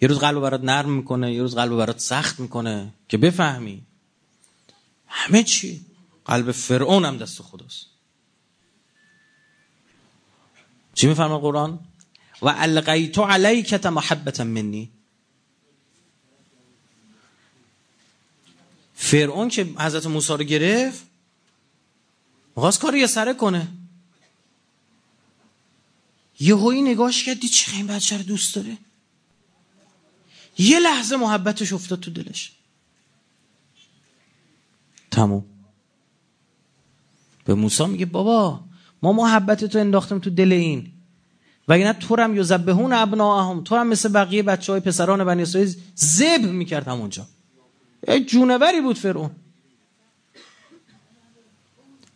یه روز قلب برات نرم می‌کنه یه روز قلب برات سخت می‌کنه که بفهمی همه چی قلب فرعون هم دست خداست. چی می‌فهمه قرآن؟ و القیت علیکت محبتا منی. فرعون که حضرت موسی رو گرفت مخواست کار یه سره کنه. یهویی نگاش کرد دید چه این بچه رو دوست داره. یه لحظه محبتش افتاد تو دلش. تموم. به موسی میگه بابا ما محبت تو انداختیم تو دل این. و اینا تو هم یذبحون ابناهم تو هم مثل بقیه بچه های پسران بنی اسرائیل ذبح می‌کرد همونجا. یه جونوری بود فرعون.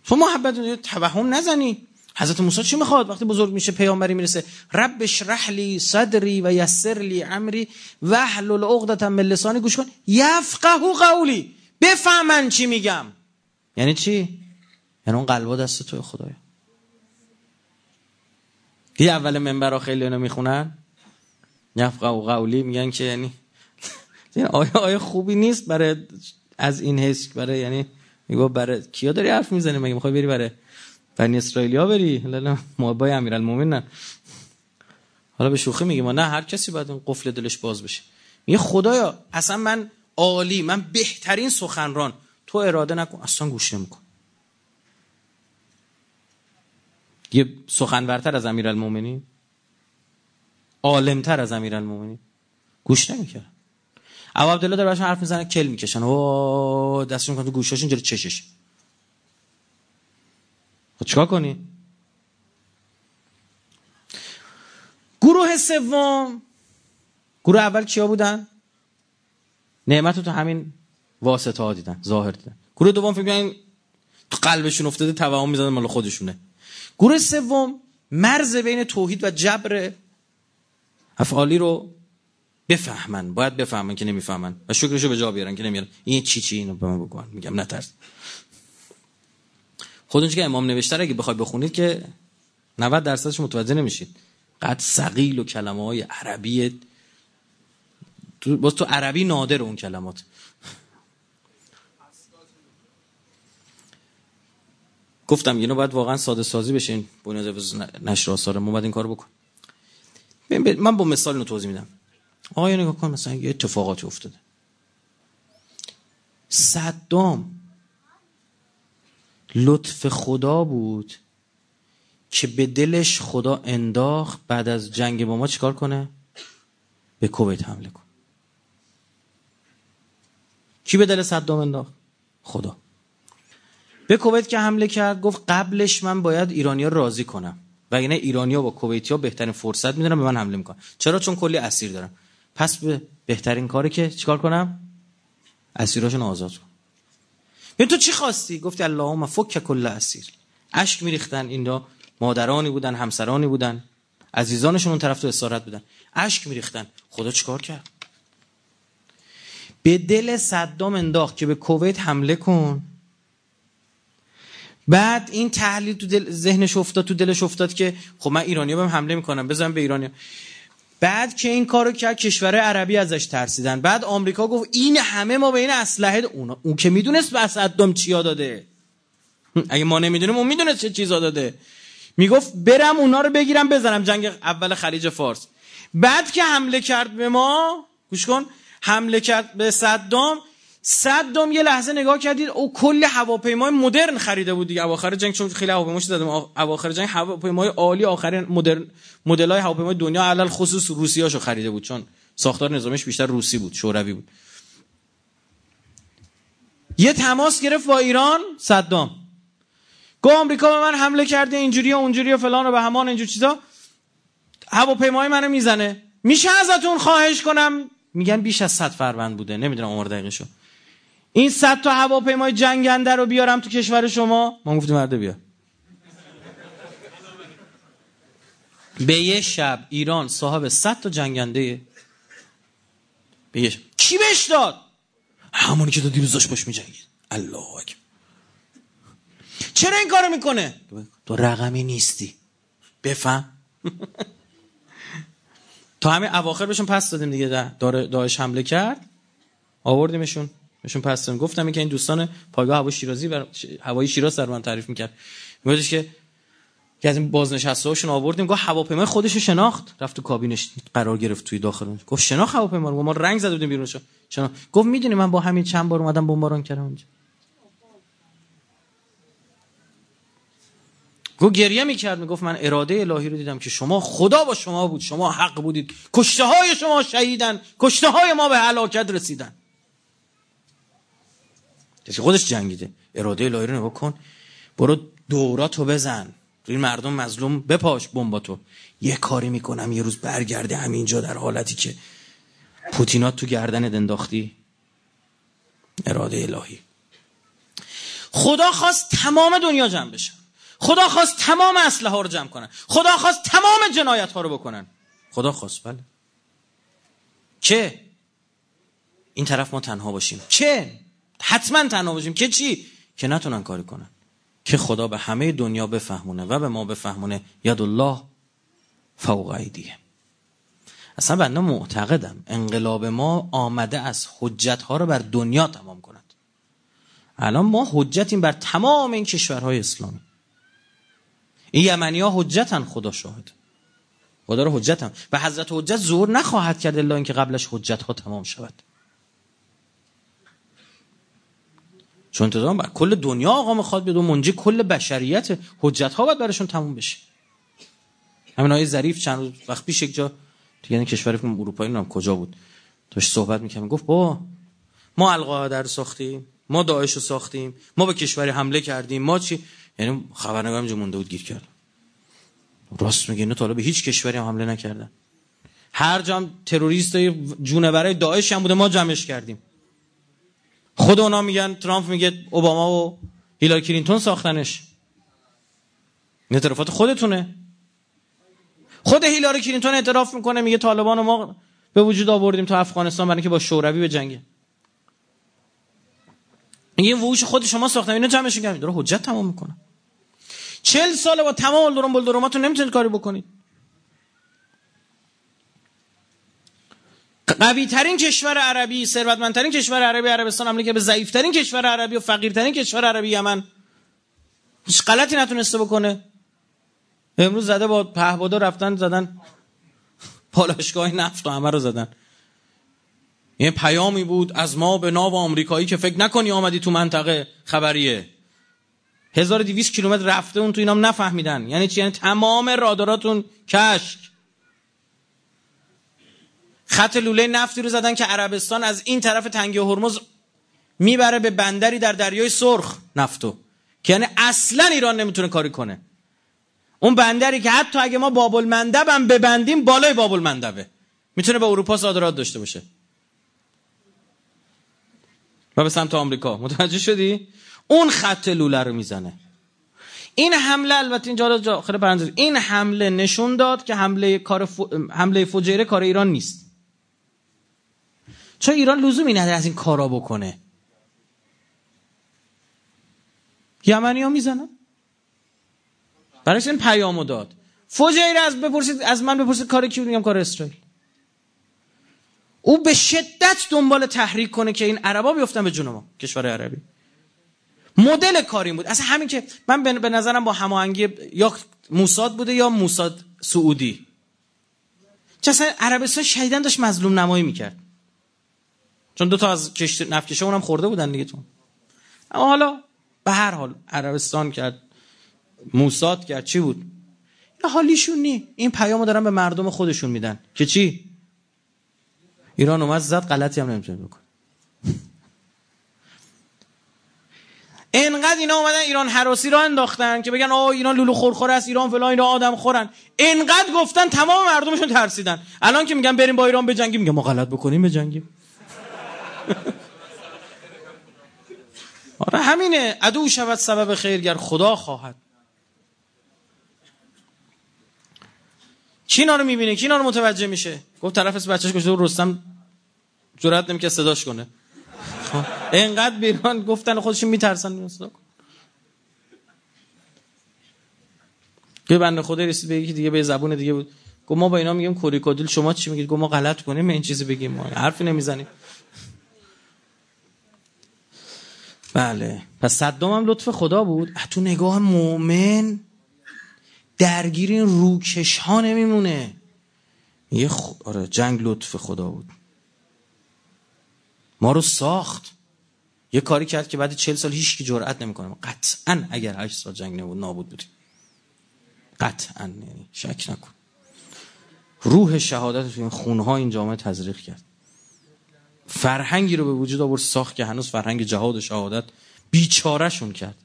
تو محبت توهم نزنی. حضرت موسی چی می‌خواد؟ وقتی بزرگ میشه پیامبری می‌رسه رب اشرح لی صدری و یسر لی امری واحلل عقدة من لسانی. گوش کن. یفقه قولی. بفهمن چی میگم. یعنی چی؟ یعنی اون قلبا دست توی خدایا. یه اول منبر خیلی اینو می‌خونن؟ یفقه قولی میگن که یعنی (laughs) آیا آیا خوبی نیست برای از این حس برای یعنی میگه برای کیا داری حرف می‌زنی؟ مگه می‌خوای بری برای بنی اسرائیلیا بری؟ لالا ما با امیرالمومنین حالا به شوخی میگه ما. نه هر کسی باید این قفل دلش باز بشه. میگه خدایا اصلا من عالی من بهترین سخنران. تو اراده نکن. اصلا گوش نمیکن. یه سخنورتر از امیرالمومنین؟ عالمتر از امیرالمومنین؟ گوش نمی‌کرد ابو عبدالله داره حرف می‌زنه کل می‌کشن. و دستشون کنه تو گوشاشون جلو چشش. خب چیکار کنی؟ گروه سوم. گروه اول کیا بودن؟ نعمت تو همین واسطه ها دیدن ظاهر دیدن. گروه دوم فکر تو قلبشون افتاده توهم می‌زنن مال خودشونه. گروه سوم مرز بین توحید و جبر افعالی رو بفهمن. باید بفهمن که نمی‌فهمن. و شکرشو به جا بیارن که نمیارن. این چی چی اینو به من بگن میگم نترس خودون که امام نوشته اگه بخوای بخونید که 90 درصدش متوجه نمیشید. قد سقیل و کلمه های عربی باز تو عربی نادر اون کلمات. گفتم اینو باید واقعا ساده سازی بشه این بنیاد نشر آثار ما باید این کارو بکن. من با مثال اینو توضیح میدم. آقای نگاه کن مثلا یه اتفاقاتی افتاده. صدام لطف خدا بود که به دلش خدا انداخت بعد از جنگ با ما چیکار کنه؟ به کویت حمله کن. کی به دل صدام انداخت؟ خدا. به کویت که حمله کرد گفت قبلش من باید ایرانیا راضی کنم. و اینه ایرانیا با کویتیا بهترین فرصت می‌دونم به من حمله می‌کنن. چرا؟ چون کلی اسیر دارم پس به بهترین کاری که چیکار کنم؟ اسیراشون آزاد کنم. به تو چی خواستی؟ گفتی اللهم فک کل اسیر. اشک میریختن اینا مادرانی بودن همسرانی بودن. عزیزانشون اون طرف تو اسارت بودن. اشک میریختن. خدا چیکار کرد؟ به دل صدام انداخت که به کویت حمله کن. بعد این تحلیل تو دل ذهنش افتاد تو دلش افتاد که خب من ایرانی بهم حمله می‌کنم بزنم به ایرانی بعد که این کارو کرد کشور عربی ازش ترسیدن. بعد آمریکا گفت این همه ما به این اسلحه اون اون که می‌دونست به صدام چیا داده. اگه ما نمی‌دونیم اون می‌دونست چه چیزا داده. می‌گفت برم اونا رو بگیرم بزنم. جنگ اول خلیج فارس. بعد که حمله کرد به ما گوش کن حمله کرد به صدام صدام یه لحظه نگاه کردید او کل هواپیمای مدرن خریده بود دیگه. اواخر جنگ چون خیلی هواپیماش زدم. اواخر جنگ هواپیمای عالی آخرین مدرن مدلای هواپیمای دنیا علل خصوص روسیاشو خریده بود چون ساختار نظامیش بیشتر روسی بود شوروی بود. یه تماس گرفت با ایران صدام گو آمریکا به من حمله کرده اینجوری و اونجوری و فلان و به همان اینجور چیزا. هواپیمای منو می‌زنه. میشه ازتون خواهش کنم؟ میگن بیش از 100 فروند بوده. نمی‌دونم عمر دقیقشو. این 100 تا هواپیمای جنگنده رو بیارم تو کشور شما؟ ما گفتیم مرده بیا. به یه شب ایران صاحب 100 تا جنگنده. به یه کی بهش داد؟ همونی که تو دیروز داشت باش میجنگید. الله اکبر. چرا این کارو می‌کنه؟ تو رقمی نیستی. بفهم. (laughs) تا همه اواخر بهشون پس دادیم دیگه. داعش حمله کرد. آوردیمشون. بهشون پس گفتم که این دوستان پایگاه هوای شیرازی و هوایی شیراز در من تعریف می‌کرد. میگفتش که که از این بازنشسته هاشون آوردیم گفت هواپیمای خودش شناخت. رفت تو کابینش قرار گرفت توی داخل گفت شناخت هواپیما رو؟ ما رنگ زده بودیم بیرونش شناخت. گفت می‌دونی من با همین چند بار اومدم بمباران کردم اونجا. گو گریه می‌کرد. می‌گفت من اراده الهی رو دیدم که شما خدا با شما بود. شما حق بودید. کشته های شما شهیدن. کشته های ما به هلاکت رسیدن. کسی خودش جنگیده. اراده الهی رو نگاه کن برو دوراتو بزن. این مردم مظلوم بپاش بمباتو یه کاری می‌کنم یه روز برگرده همینجا در حالتی که پوتینات تو گردن انداختی اراده الهی. خدا خواست تمام دنیا جمع بشن خدا خواست تمام اسلحه ها رو جمع کنن. خدا خواست تمام جنایت ها رو بکنن. خدا خواست بله. چه؟ این طرف ما تنها باشیم. چه؟ حتما تنها باشیم. که چی؟ که نتونن کاری کنن. که خدا به همه دنیا بفهمونه و به ما بفهمونه. ید الله فوق ایدیه اصلا بنده معتقدم انقلاب ما آمده از حجت ها رو بر دنیا تمام کند. الان ما حجتیم بر تمام این کشورهای اسلامی. این یمنی ها حجتن خدا شاهد. خدا رو حجتن. و حضرت حجت زور نخواهد کرد الا اینکه قبلش حجت ها تمام شود. چون انتظام بر کل دنیا آقا می‌خواد بیاد و منجی کل بشریت حجت ها باید برشون تموم بشه. همین آیه ظریف چند وقت پیش یک جا تو یعنی کشور اروپایی نمی‌دونم کجا بود داشت صحبت می‌کنم گفت با ما القاعده رو ساختیم ما داعش رو ساختیم ما به کشوری حمله کردیم ما چی؟ یعنی خبرنگار اینجا مونده بود گیر کرد. راست میگه نه به هیچ کشوری هم حمله نکردن. هر جام تروریست جونورای داعش هم بوده ما جمعش کردیم. خود اونا میگن ترامپ میگه اوباما و هیلاری کلینتون ساختنش. این اعترافات خودتونه. خود هیلاری کلینتون اعتراف می‌کنه میگه طالبان ما به وجود آوردیم تا افغانستان برای که با شوروی بجنگه این وحوش خود شما ساختن اینا جمعش کردن. داره حجت تمام می‌کنه. چل ساله با تمام درون بل دراماتون نمی‌تونید کاری بکنید. قوی ترین کشور عربی ثروتمندترین کشور عربی عربستان حمله که به ضعیف ترین کشور عربی و فقیرترین کشور عربی یمن. هیچ غلطی نتونسته بکنه. امروز زده با پهبادا رفتن زدن پالاشگاه نفت و همه رو زدن. یه پیامی بود از ما به ناو آمریکایی که فکر نکنی آمدی تو منطقه خبریه. 1200 کیلومتر رفته اون تو اینام نفهمیدن. یعنی چی؟ یعنی تمام راداراتون کشک. خط لوله نفتی رو زدن که عربستان از این طرف تنگه هرمز می‌بره به بندری در دریای سرخ نفتو. که یعنی اصلا ایران نمی‌تونه کاری کنه. اون بندری که حتی اگه ما بابل مندب هم ببندیم بالای بابل مندبه می‌تونه به اروپا صادرات داشته باشه. و به سمت آمریکا. متوجه شدی؟ اون خط لوله رو می‌زنه. این حمله البته اینجا پرانتز این حمله نشون داد که حمله کار ف... حمله فجیره کار ایران نیست. چون ایران لزومی نداره از این کارا بکنه؟ یمنی ها می‌زنن؟ برایش این پیامو داد. فجیره از بپرسید از من بپرسید کار کی میگم؟ کار اسرائیل. او به شدت دنبال تحریک کنه که این عربا بیفتن به جون کشور عربی. مدل کاری بود. اصلا همین که من به نظرم با هماهنگی یا موساد بوده یا موساد سعودی. چه اصلا عربستان شهیدن داشت مظلوم نمایی می‌کرد. چون دو تا از کشت نفکشه اونم خورده بودن دیگه تو. اما حالا به هر حال عربستان کرد موساد کرد چی بود؟ حالیشون نی. این پیامو دارن به مردم خودشون میدن. که چی؟ ایران اومد زد غلطی هم نمی‌تونه بکنه. انقدر اینا اومدن ایران حراسی را انداختن که بگن آه ایران لولو خورخور است ایران فلان اینا آدم خورن. انقدر گفتن تمام مردمشون ترسیدن. الان که میگن بریم با ایران بجنگیم میگن ما غلط بکنیم بجنگیم آره همینه. عدو شود سبب خیرگر خدا خواهد. کی رو می‌بینه کی رو متوجه میشه؟ گفت طرف از بچهش گفت رستم جرأت نمی‌کنه صداش کنه. خب، اینقدر بیران گفتن خودشون میترسن. کن که بنده خدا رسید به یکی دیگه به زبون دیگه بود. گفت ما با اینا میگیم کوریکودیل شما چی میگید؟ گفت ما غلط کنیم این چیزی بگیم ما. حرفی نمی‌زنیم. بله. پس صدام هم لطف خدا بود. تو نگاه مؤمن درگیر این روکش ها نمیمونه. یه خ... آره جنگ لطف خدا بود. ما رو ساخت. یه کاری کرد که بعد چل سال هیچ کی جرئت نمی‌کنه. قطعا اگر هشت سال جنگ نبود نابود بودیم. قطعا یعنی شک نکن. روح شهادت تو این خونها این جامعه تزریق کرد. فرهنگی رو به وجود آورد ساخت که هنوز فرهنگ جهاد و شهادت بیچارهشون کرد.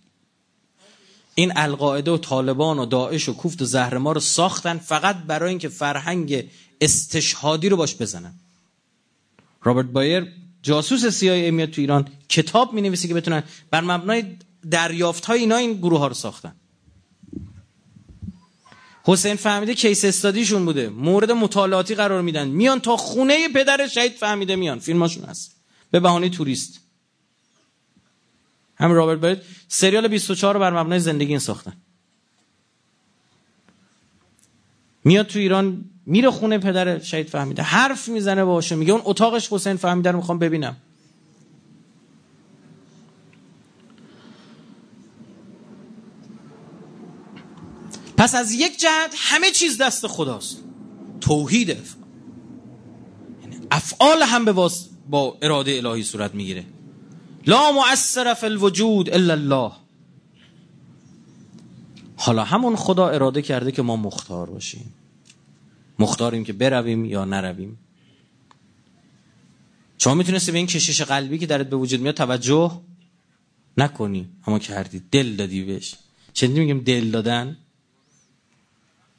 این القاعده و طالبان و داعش و کوفت و زهر ما رو ساختن فقط برای اینکه فرهنگ استشهادی رو باش بزنن. رابرت بایر جاسوس CIA میاد تو ایران کتاب می نویسه که بتونن بر مبنای دریافت های اینا این گروه ها رو ساختن. حسین فهمیده کیس استادیشون بوده. مورد مطالعاتی قرار میدن. میان تا خونه پدر شهید فهمیده میان. فیلماشون هست. به بهانه توریست. هم رابرت باید سریال 24 رو بر مبنای زندگی این ساختن. میاد تو ایران میره خونه پدر شهید فهمیده. حرف می‌زنه باشه میگه اون اتاقش حسین فهمیده رو می‌خوام ببینم. پس از یک جهت همه چیز دست خداست. توحید. یعنی افعال هم به با اراده الهی صورت می‌گیره. لا مؤثر فی الوجود الا الله. حالا همون خدا اراده کرده که ما مختار باشیم. مختاریم که برویم یا نرویم. شما می‌تونستی به این کشش قلبی که درت به وجود میاد توجه نکنی. اما کردی. دل دادی بهش. چندی میگیم دل دادن؟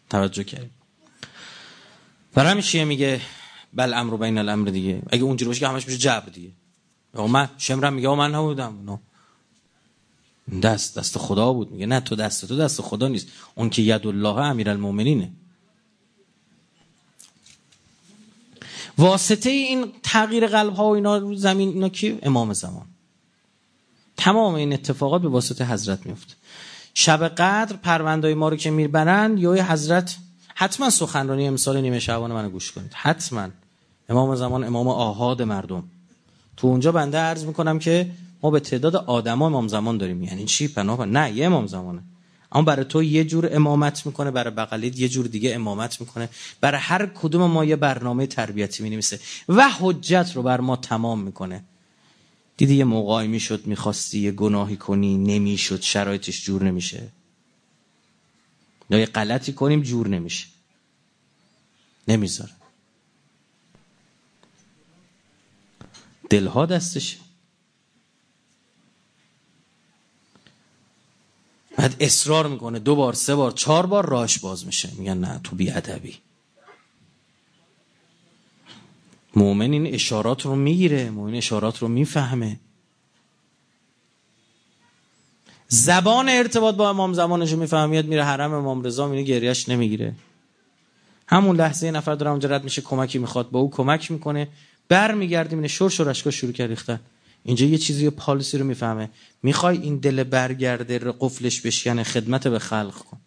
توجه کردی برای همین میگه بل امر بین الامر دیگه. اگه اونجوری باشه که همش میشه جبر دیگه. یا من شمرم میگه من نبودم. نه دست دست خدا بود. میگه نه تو دست تو دست خدا نیست. اون که ید الله امیرالمومنینه واسطه این تغییر قلب ها و اینا رو زمین اینا کی؟ امام زمان. تمام این اتفاقات به واسطه حضرت میفته شب قدر پروندای ما رو که میربرند یا حضرت حتما سخنرانی امسال نیمه شعبان منو گوش کنید. حتما. امام زمان امام آهاد مردم. تو اونجا بنده عرض می‌کنم که ما به تعداد آدما امام زمان داریم. یعنی چی؟ پناه نه یه امام زمانه. اما برای تو یه جور امامت می‌کنه برای بغلیت یه جور دیگه امامت می‌کنه. برای هر کدوم ما یه برنامه تربیتی می‌نویسه. و حجت رو بر ما تمام می‌کنه. دیدی یه موقعی می‌شد می‌خواستی یه گناهی کنی نمی‌شد شرایطش جور نمیشه. یا یه غلطی کنیم جور نمیشه. نمی‌ذاره. دلها دستشه. بعد اصرار می‌کنه دو بار سه بار چهار بار راش باز میشه. میگن نه تو بی مؤمن این اشارات رو می‌گیره مؤمن اشارات رو می‌فهمه. زبان ارتباط با امام زمانش می‌فهمید میره حرم امام رضا میره گریش نمی‌گیره. همون لحظه یه نفر داره اونجا رد میشه کمکی می‌خواد با او کمک می‌کنه. برمیگرده میره شور شورشکا شروع کرد ریختن. اینجا یه چیزی پالیسی رو می‌فهمه. می‌خوای این دل برگرده قفلش بشکنه خدمت به خلق کن.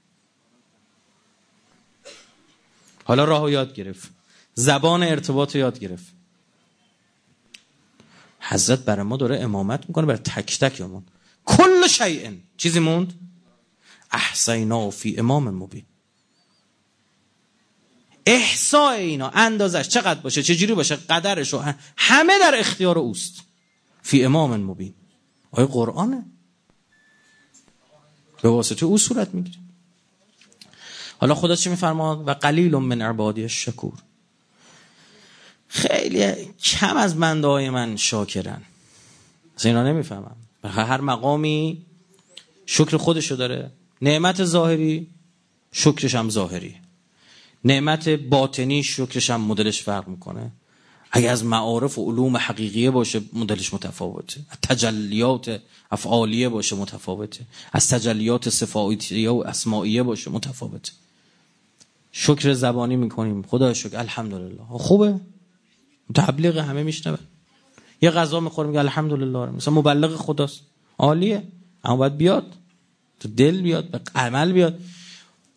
حالا راهو یاد گرفت. زبان ارتباط یاد گرفت. حضرت برای ما داره امامت می‌کنه بر تک تکمون کل شیء چیزی موند؟ احسینا فی امام مبین. احساء اینا اندازش چقدر باشه چجوری باشه قدرش همه در اختیار اوست. فی امام مبین. آیا قرآنه؟ به واسطه او صورت می‌گیره. حالا خدا چی میفرماد و قلیل من عبادی شکور. خیلی کم از بنده های من شاکرن. از اینا نمی‌فهمم. هر مقامی شکر خودشو داره. نعمت ظاهری شکرش هم ظاهری. نعمت باطنی شکرش هم مدلش فرق می‌کنه. اگه از معارف و علوم حقیقیه باشه مدلش متفاوته. از تجلیات افعالیه باشه متفاوته. از تجلیات صفاتیه و اسمائیه باشه متفاوته. شکر زبانی می‌کنیم. خدا شکر. الحمدلله. خوبه؟ تبلیغ همه میشنوه یه غذا می‌خوریم میگه الحمدلله. مثلا مبلغ خداست. عالیه. اما باید بیاد. تو دل بیاد به عمل بیاد.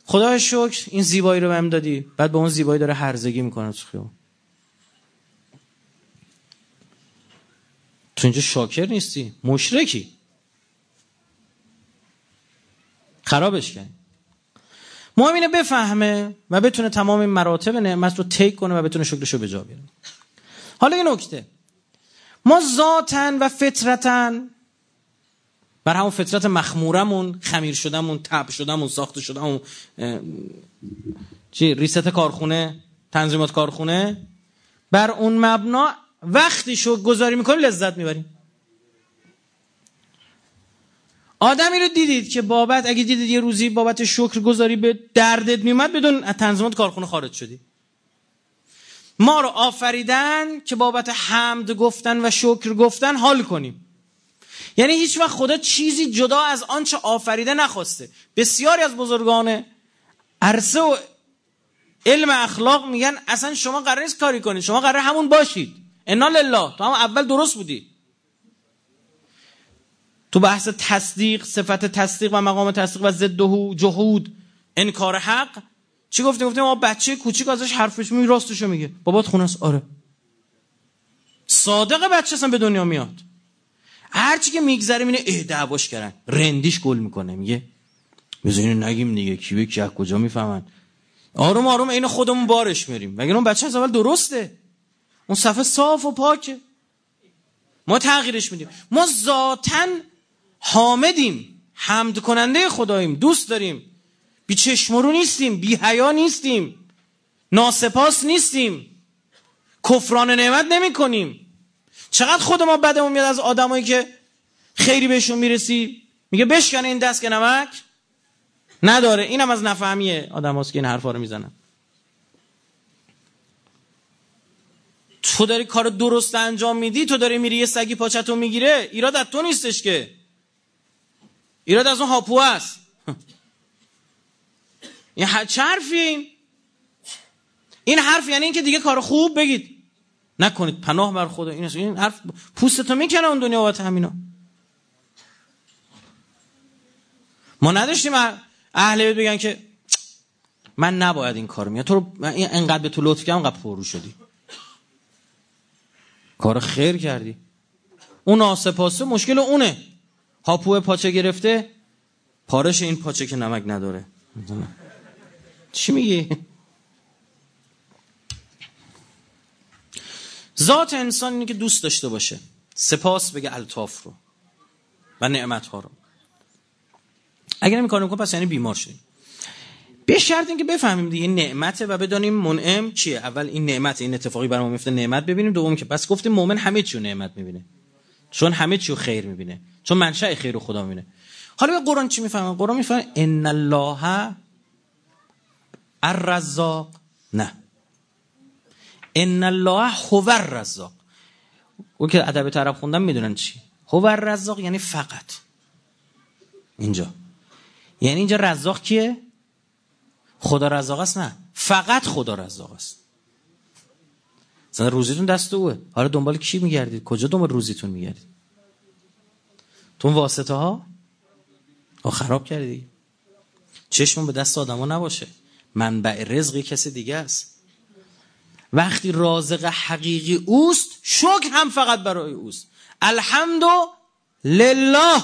خدا شکر این زیبایی رو بهم دادی. بعد به اون زیبایی داره هرزگی می‌کنه تو خیابون. تو اینجا شاکر نیستی. مشرکی. خرابش کنی مهم اینه بفهمه و بتونه تمام این مراتب نعمت رو تیک کنه و بتونه شکرش رو به جا بیاره. حالا یه نکته. ما ذاتن و فطرتن بر همون فطرت مخمورمون خمیر شدمون تب شدمون ساخته شدمون چی ریست کارخونه تنظیمات کارخونه بر اون مبنا وقتی شو گذاری می‌کنیم لذت می‌بریم آدمی رو دیدید که بابت اگه دیدید یه روزی بابت شکر گذاری به دردت میومد بدون از تنظیمات کارخونه خارج شدی. ما رو آفریدن که بابت حمد گفتن و شکر گفتن حال کنیم. یعنی هیچ وقت خدا چیزی جدا از آنچه آفریده نخواسته. بسیاری از بزرگان عرصه و علم اخلاق میگن اصلا شما قرار نیست کاری کنید. شما قرار همون باشید. انا لله. تو هم اول درست بودی. تو بحث تصدیق صفت تصدیق و مقام تصدیق و ضد جهود انکار حق چی گفتیم گفتیم ما بچه کوچیک ازش حرفش می راستشو میگه. بابات خونه است؟ آره. صادق بچه اصلا به دنیا میاد. هرچی که میگذره اینه اه دعواش کردن. رندیش گل می‌کنه. میگه. بذارین نگیم دیگه. کی کی کجا می‌فهمن؟ آروم آروم این خودمون بارش میریم. مگه اون بچه از اول درسته؟ اون صفحه صاف و پاکه. ما تغییرش میدیم. ما ذاتا حامدیم. حمد کننده خداییم. دوست داریم. بی چشمرو نیستیم بی حیا نیستیم. ناسپاس نیستیم. کفران نعمت نمی کنیم. چقدر خود ما بدمون میاد از آدمایی که خیری بهشون می‌رسی؟ میگه بشکنه این دست که نمک نداره. اینم از نفهمیه آدم که این حرفا رو می‌زنن. تو داری کار درست انجام میدی تو داری میری یه سگی پاچتو می‌گیره. ایراد از تو نیستش که. ایراد از اون هاپو است. این چه حرفی این؟ این حرف یعنی اینکه دیگه کار خوب بگید. نکنید پناه بر خدا. این حرف پوستتو می‌کنه اون دنیا بابت همینا. ما نداشتیم اهل بگن که من نباید این کار میاد تو رو انقدر به تو لطف کردم انقدر پرو شدی. کار خیر کردی. اون آسپاسه مشکل اونه. هاپوه پاچه گرفته پارش این پاچه که نمک نداره. چی میگی؟ ذات انسان اینه که دوست داشته باشه. سپاس بگه الطاف رو و نعمت ها رو. اگر این کار پس یعنی بیمار شدیم. به شرط اینکه بفهمیم دیگه نعمته و بدانیم منعم چیه. اول این نعمت این اتفاقی برام میفته نعمت ببینیم. دوم که پس گفتیم مؤمن همه چی رو نعمت می‌بینه. چون همه چی رو خیر می‌بینه. چون منشأ خیر رو خدا می‌بینه. حالا به قرآن چی می‌فهمه؟ قرآن می‌فهمه ان الله الرزاق. نه. ان الله هو الرزاق. او که ادب عرب خوندن می‌دونن چی؟ هو الرزاق یعنی فقط. اینجا. یعنی اینجا رزاق کیه؟ خدا رزاق است؟ نه. فقط خدا رزاق است. مثلا روزیتون دست اوه حالا دنبال کی میگردید؟ کجا دنبال روزیتون میگردید؟ تو واسطه ها خراب کردی. چشمون به دست آدما نباشه. منبع رزقی کسی دیگه است. وقتی رازق حقیقی اوست شکر هم فقط برای اوست. الحمد لله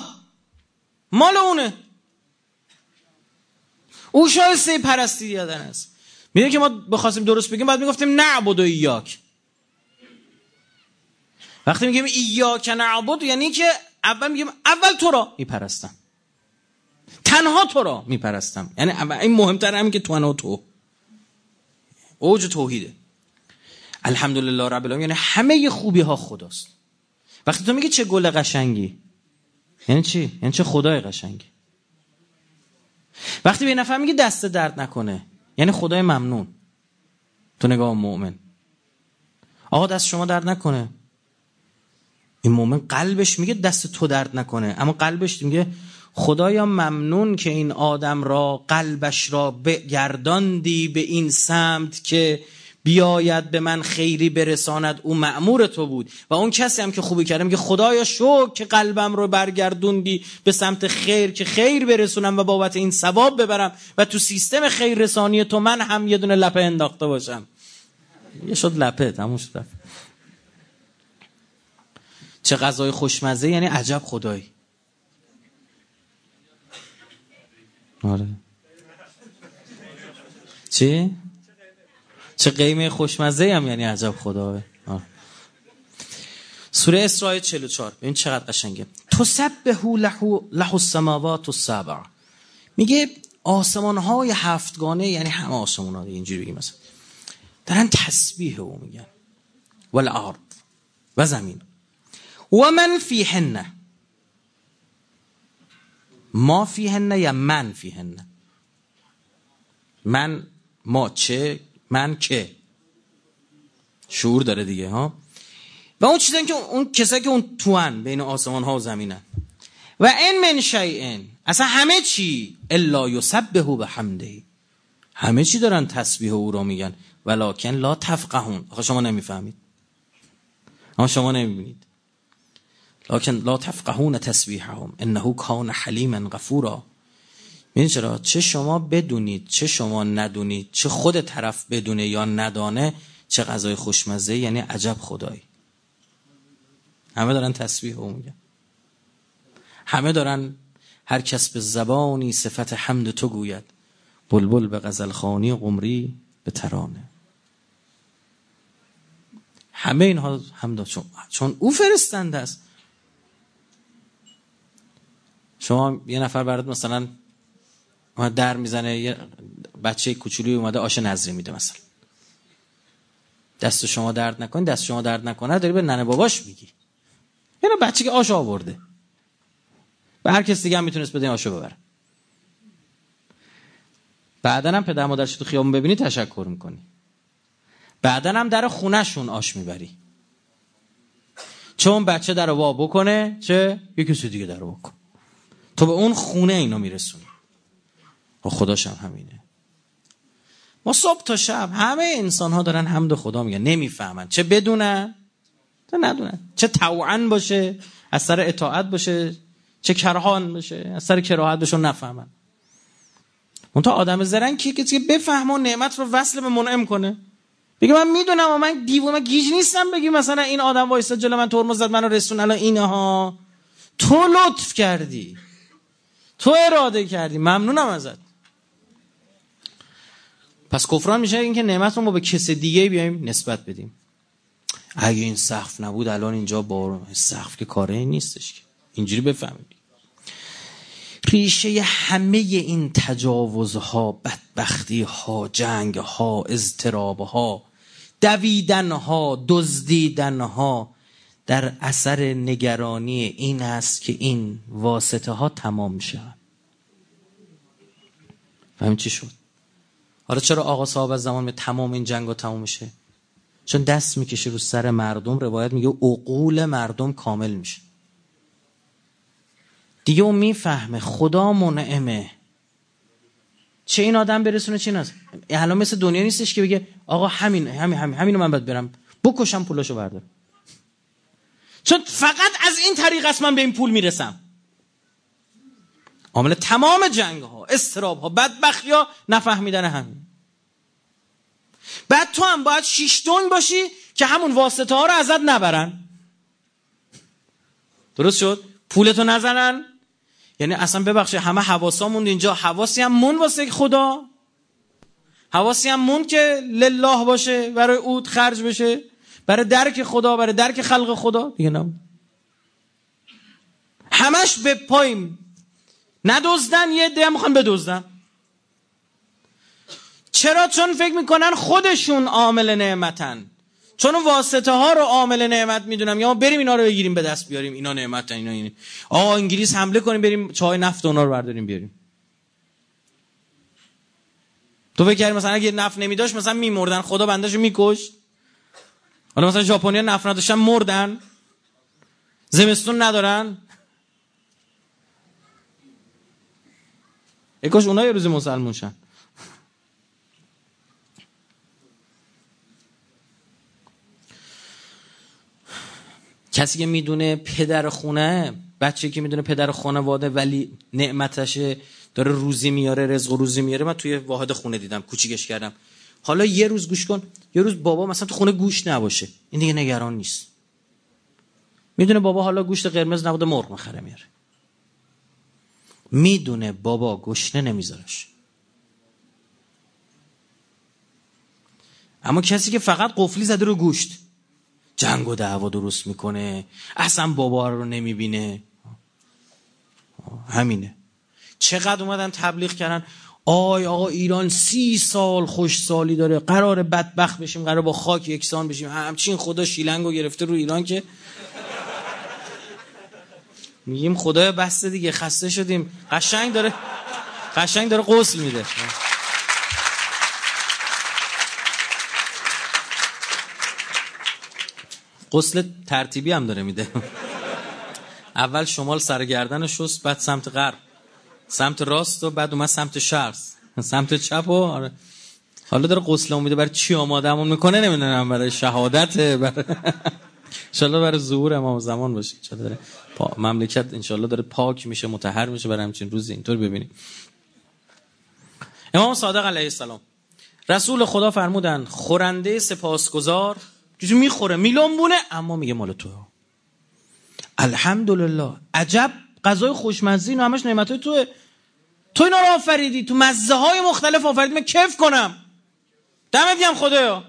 مال اونه. او شایسته پرستی دیدن است. میده که ما بخواستیم درست بگیم بعد می‌گفتیم نعبد و ایاک. وقتی میگیم ایاک نعبد یعنی که اول میگیم اول تو را میپرستم تنها تو را میپرستم. یعنی این مهمتر همین که تو تو. اوج توحیده. الحمدلله رب العالمین. یعنی همه خوبی ها خداست. وقتی تو میگی چه گل قشنگی. یعنی چی؟ یعنی چه خدای قشنگی. وقتی به نفر میگی دست درد نکنه. یعنی خدای ممنون. تو نگاه مؤمن. آقا دست شما درد نکنه. این مؤمن قلبش میگه دست تو درد نکنه. اما قلبش میگه خدایا ممنون که این آدم را قلبش را بگرداندی به این سمت که بیاید به من خیری برساند. او معمور تو بود و اون کسی هم که خوبی کرده میگه خدایا شکر که قلبم رو برگردوندی به سمت خیر که خیر برسونم و بابت این ثواب ببرم و تو سیستم خیر رسانی تو من هم یه دونه لپه انداخته باشم. یه شد لپه تموم شد. چه غذای خوشمزه یعنی عجب خدایی. آره. چی؟ چه قیمه خوشمزه هم یعنی عجب خدا. سوره اسراء 44 ببین چقدر قشنگه. تسبح له له السماوات السبع. میگه آسمان های هفتگانه یعنی همه آسمان ها اینجوری بگیم مثلا دارن تسبیح او میگن. والارض. و زمین. و من فیهن. ما فیهن یا من فیهن؟ من ما چه من که. شعور داره دیگه ها؟ و اون چیزایی که اون کسایی که اون توان بین آسمان ها و زمینن و این من شیئن. اصلا همه چی الا یسبه به حمده. همه چی دارن تسبیح او را میگن. ولکن لا تفقهون. آخه شما نمی‌فهمید. اما شما نمی‌بینید. لکن لا تفقهون تسبیحهم انه کان حلیما غفورا. این چرا؟ چه شما بدونید چه شما ندونید چه خود طرف بدونه یا ندانه چه غذای خوشمزه یعنی عجب خدایی. همه دارن تسبیح او میگن. همه دارن هر کس به زبانی صفت حمد تو گوید. بلبل به غزل خانی قمری به ترانه. همه اینها حمد چون, چون او فرستنده است. شما یه نفر برات مثلا در می‌زنه یه بچه کوچولی اومده آش نظری میده مثلا. دست شما درد نکنه دست شما درد نکنه داری به ننه باباش میگی. اینا بچه که آش آورده. به هر کس دیگه هم می‌تونست بده آشو ببره. بعدا هم پدر مادرش تو خیابون ببینی تشکر می‌کنی. بعدا هم در خونهشون آش می‌بری. چون بچه در وا بکنه چه؟ یه کسی دیگه در بکن تو به اون خونه اینو میرسونی و خداش هم همینه. ما صبح تا شب همه انسان ها دارن حمد خدا میگن. نمی‌فهمن. چه بدونن؟ چه ندونن. چه توعن باشه از سر اطاعت باشه چه کرهان باشه از سر کراهت باشه نفهمن. اون تا آدم زرنگ کیه که بفهمه و نعمت رو وصل به منعم کنه. بگه من می‌دونم و من دیوونه گیج نیستم بگی مثلا این آدم وایسا جلو من ترمز زد منو رسون. الان اینها تو لطف کردی. تو اراده کردی. ممنونم ازت. پس کفران میشه اینکه نعمت رو به کس دیگه بیایم نسبت بدیم. اگه این سقف نبود الان اینجا بارون سقف که کاره نیستش که. اینجوری بفهمید ریشه همه این تجاوزها بدبختی ها جنگ ها اضطراب در اثر نگرانی این است که این واسطه ها تمام شد فهم چی شد؟ حالا چرا آقا صاحب از زمان به تمام این جنگ ها تمام میشه؟ چون دست می‌کشه رو سر مردم روایت میگه عقول مردم کامل میشه. دیگه اون می‌فهمه خدا منعمه. چه این آدم برسونه چه این الان مثل دنیا نیستش که بگه آقا همین همین همین همینو من باید برم. بکشم پولاشو بردار چون فقط از این طریق است من به این پول می‌رسم. عامل تمام جنگ ها استراب ها بدبختی ها نفهمیدن همین. بعد تو هم باید شیش باشی که همون واسطه ها رو ازت نبرن. درست شد؟ پولتو نزنن. یعنی اصلا ببخشید همه حواسامون اینجا. حواسی هم مون واسه خدا. حواسی هم مون که لله باشه برای اود خرج بشه. برای درک خدا برای درک خلق خدا؟ دیگه نه. همش به پاییم ندزدن یه ده می‌خوان بدزدن. چرا؟ چون فکر می‌کنن خودشون عامل نعمتن. چون واسطه ها رو عامل نعمت می‌دونم. یا بریم اینا رو بگیریم به دست بیاریم. اینا نعمت اینا اینه. آقا انگلیس حمله کنیم بریم چای نفت اونا رو برداریم بیاریم. تو فکر مثلا اگه نفت نمیداشت مثلا میمردن خدا بنداشو میکش حالا مثلا ژاپنیا نفت نداشتن مردن. زمستون ندارن. کاش اونها یه روز مسلمون شن. کسی که می‌دونه پدر خونه بچه که می‌دونه پدر خانواده ولی نعمتشه داره روزی میاره رزق روزی میاره من توی واحد خونه دیدم کوچیکش کردم. حالا یه روز گوش کن. یه روز بابا مثلا تو خونه گوشت نباشه. این دیگه نگران نیست. می‌دونه بابا حالا گوشت قرمز نبوده مرغ می‌خره میاره می‌دونه بابا گشنه نمیذارش. اما کسی که فقط قفلی زده رو گوشت. جنگ و دعوا درست می‌کنه. اصلا بابا رو نمی‌بینه. همینه. چقدر اومدن تبلیغ کردن. آی آقا ایران سی سال خوش سالی داره. قرار بدبخت بشیم قرار با خاک یکسان بشیم. همچین خدا شیلنگو گرفته رو ایران که. میگیم خدای بسته دیگه خسته شدیم. قشنگ داره قشنگ داره غسل میده. غسل ترتیبی هم داره میده. اول شمال سرگردن شست بعد سمت غرب. سمت راست و بعد اومد سمت شرق. سمت چپ و آره. حالا داره غسل میده. برای چی آمادهمون می‌کنه نمی‌دونم. برای شهادت برای انشالله برای ظهور امام زمان باشه. داره پا... مملکت انشالله داره پاک میشه متحر میشه. برای همچین روزی اینطور ببینیم. امام صادق علیه السلام. رسول خدا فرمودن خورنده سپاسگزار. چیزی می‌خوره میلون اما میگه مال تو. الحمدلله. عجب غذای خوشمزه اینو همش نعمت توه. تو اینا رو آفریدی؟ تو مزه های مختلف آفریدی؟ من کیف کنم؟ دمت گرم خدایا.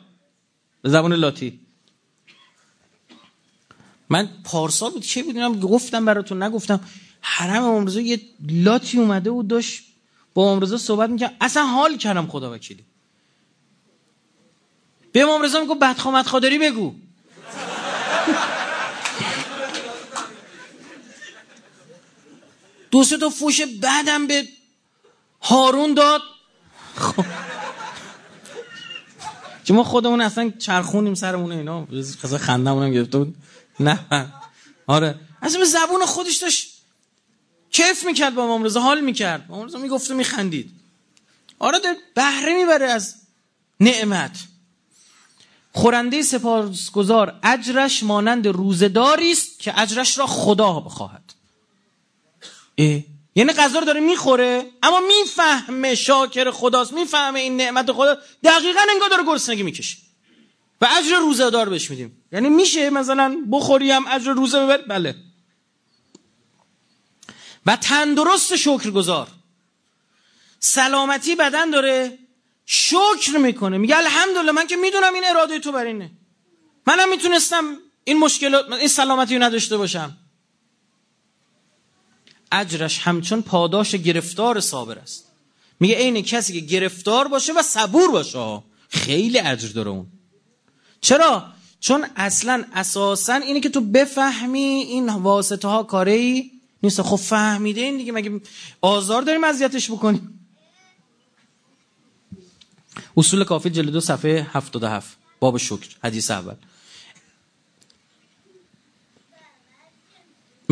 به زبان لاتی. من پارسال بود چه بدونم گفتم براتون نگفتم. حرم امروزه یه لاتی اومده و داشت با امروزه صحبت می‌کنم اصلا حال کردم خدا وکیلی. به امام رضا میگو بدخامت خادری بگو. (laughs) دو سه تا فوش بعدم به هارون داد. خب. ما خودمون اصلا چرخونیم سرمون اینا. خزا خندمونم گرفته بود. نه. آره. اصلا به زبون خودش داشت کیف می‌کرد با امام رضا حال می‌کرد. امام رضا می‌گفت میخندید. آره بهره می‌بره از نعمت. خورنده سپاسگزار اجرش مانند روزداری است که اجرش را خدا بخواهد. یعنی غذا رو داره می‌خوره اما می‌فهمه شاکر خداست می‌فهمه این نعمت خدا دقیقا انگار داره گرسنگی می‌کشه. و اجر روزه دار بهش میدیم. یعنی میشه مثلا بخوریم اجر روزه ببر. بله. و تندرست شکر گذار سلامتی بدن داره شکر می‌کنه. میگه الحمدلله من که می‌دونم این اراده تو بر اینه. منم می‌تونستم این مشکلات این سلامتی رو نداشته باشم. اجرش همچون پاداش گرفتار صابر است. میگه عین کسی که گرفتار باشه و صبور باشه. خیلی اجر داره اون. چرا؟ چون اصلا اساسا اینه که تو بفهمی این واسطه ها کاری نیست. خب فهمیده این دیگه. مگه آزار داریم اذیتش بکنیم؟ اصول کافی جلد دو صفحه 77 باب شکر. حدیث اول.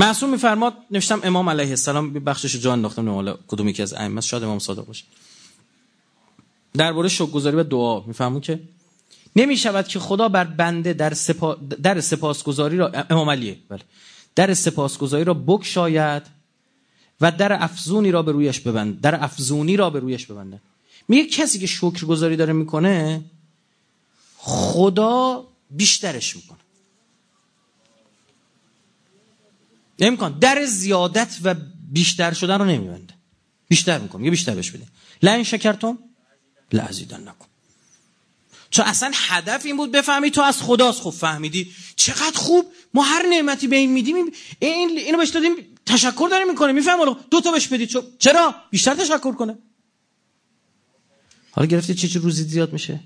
معصوم میفرماد نوشتم امام علیه السلام بخشش جان انداختم حالا کدوم یکی از ائمه شاید امام صادق باشه. درباره شکرگزاری و دعا میفهمون که نمی شود که خدا بر بنده در, سپا... در سپاسگزاری را امام علیه بله در سپاسگزاری را بکشاید و در افزونی را به رویش ببند در افزونی را به رویش ببنده. میگه کسی که شکرگزاری داره می‌کنه خدا بیشترش می‌کنه. امکان. در زیادت و بیشتر شدن رو نمیبنده بیشتر می‌کنه یه بیشتر بهش بده لعن شکرتم لعزیدن نکن چون اصلا هدف این بود بفهمی تو از خداست. خوب فهمیدی. چقدر خوب. ما هر نعمتی به این میدیم. این اینو بهش دادیم. تشکر داره می‌کنه. میفهم دو تا بهش بدید چرا؟ بیشتر تشکر کنه. حالا گرفتی چه روزی زیاد میشه؟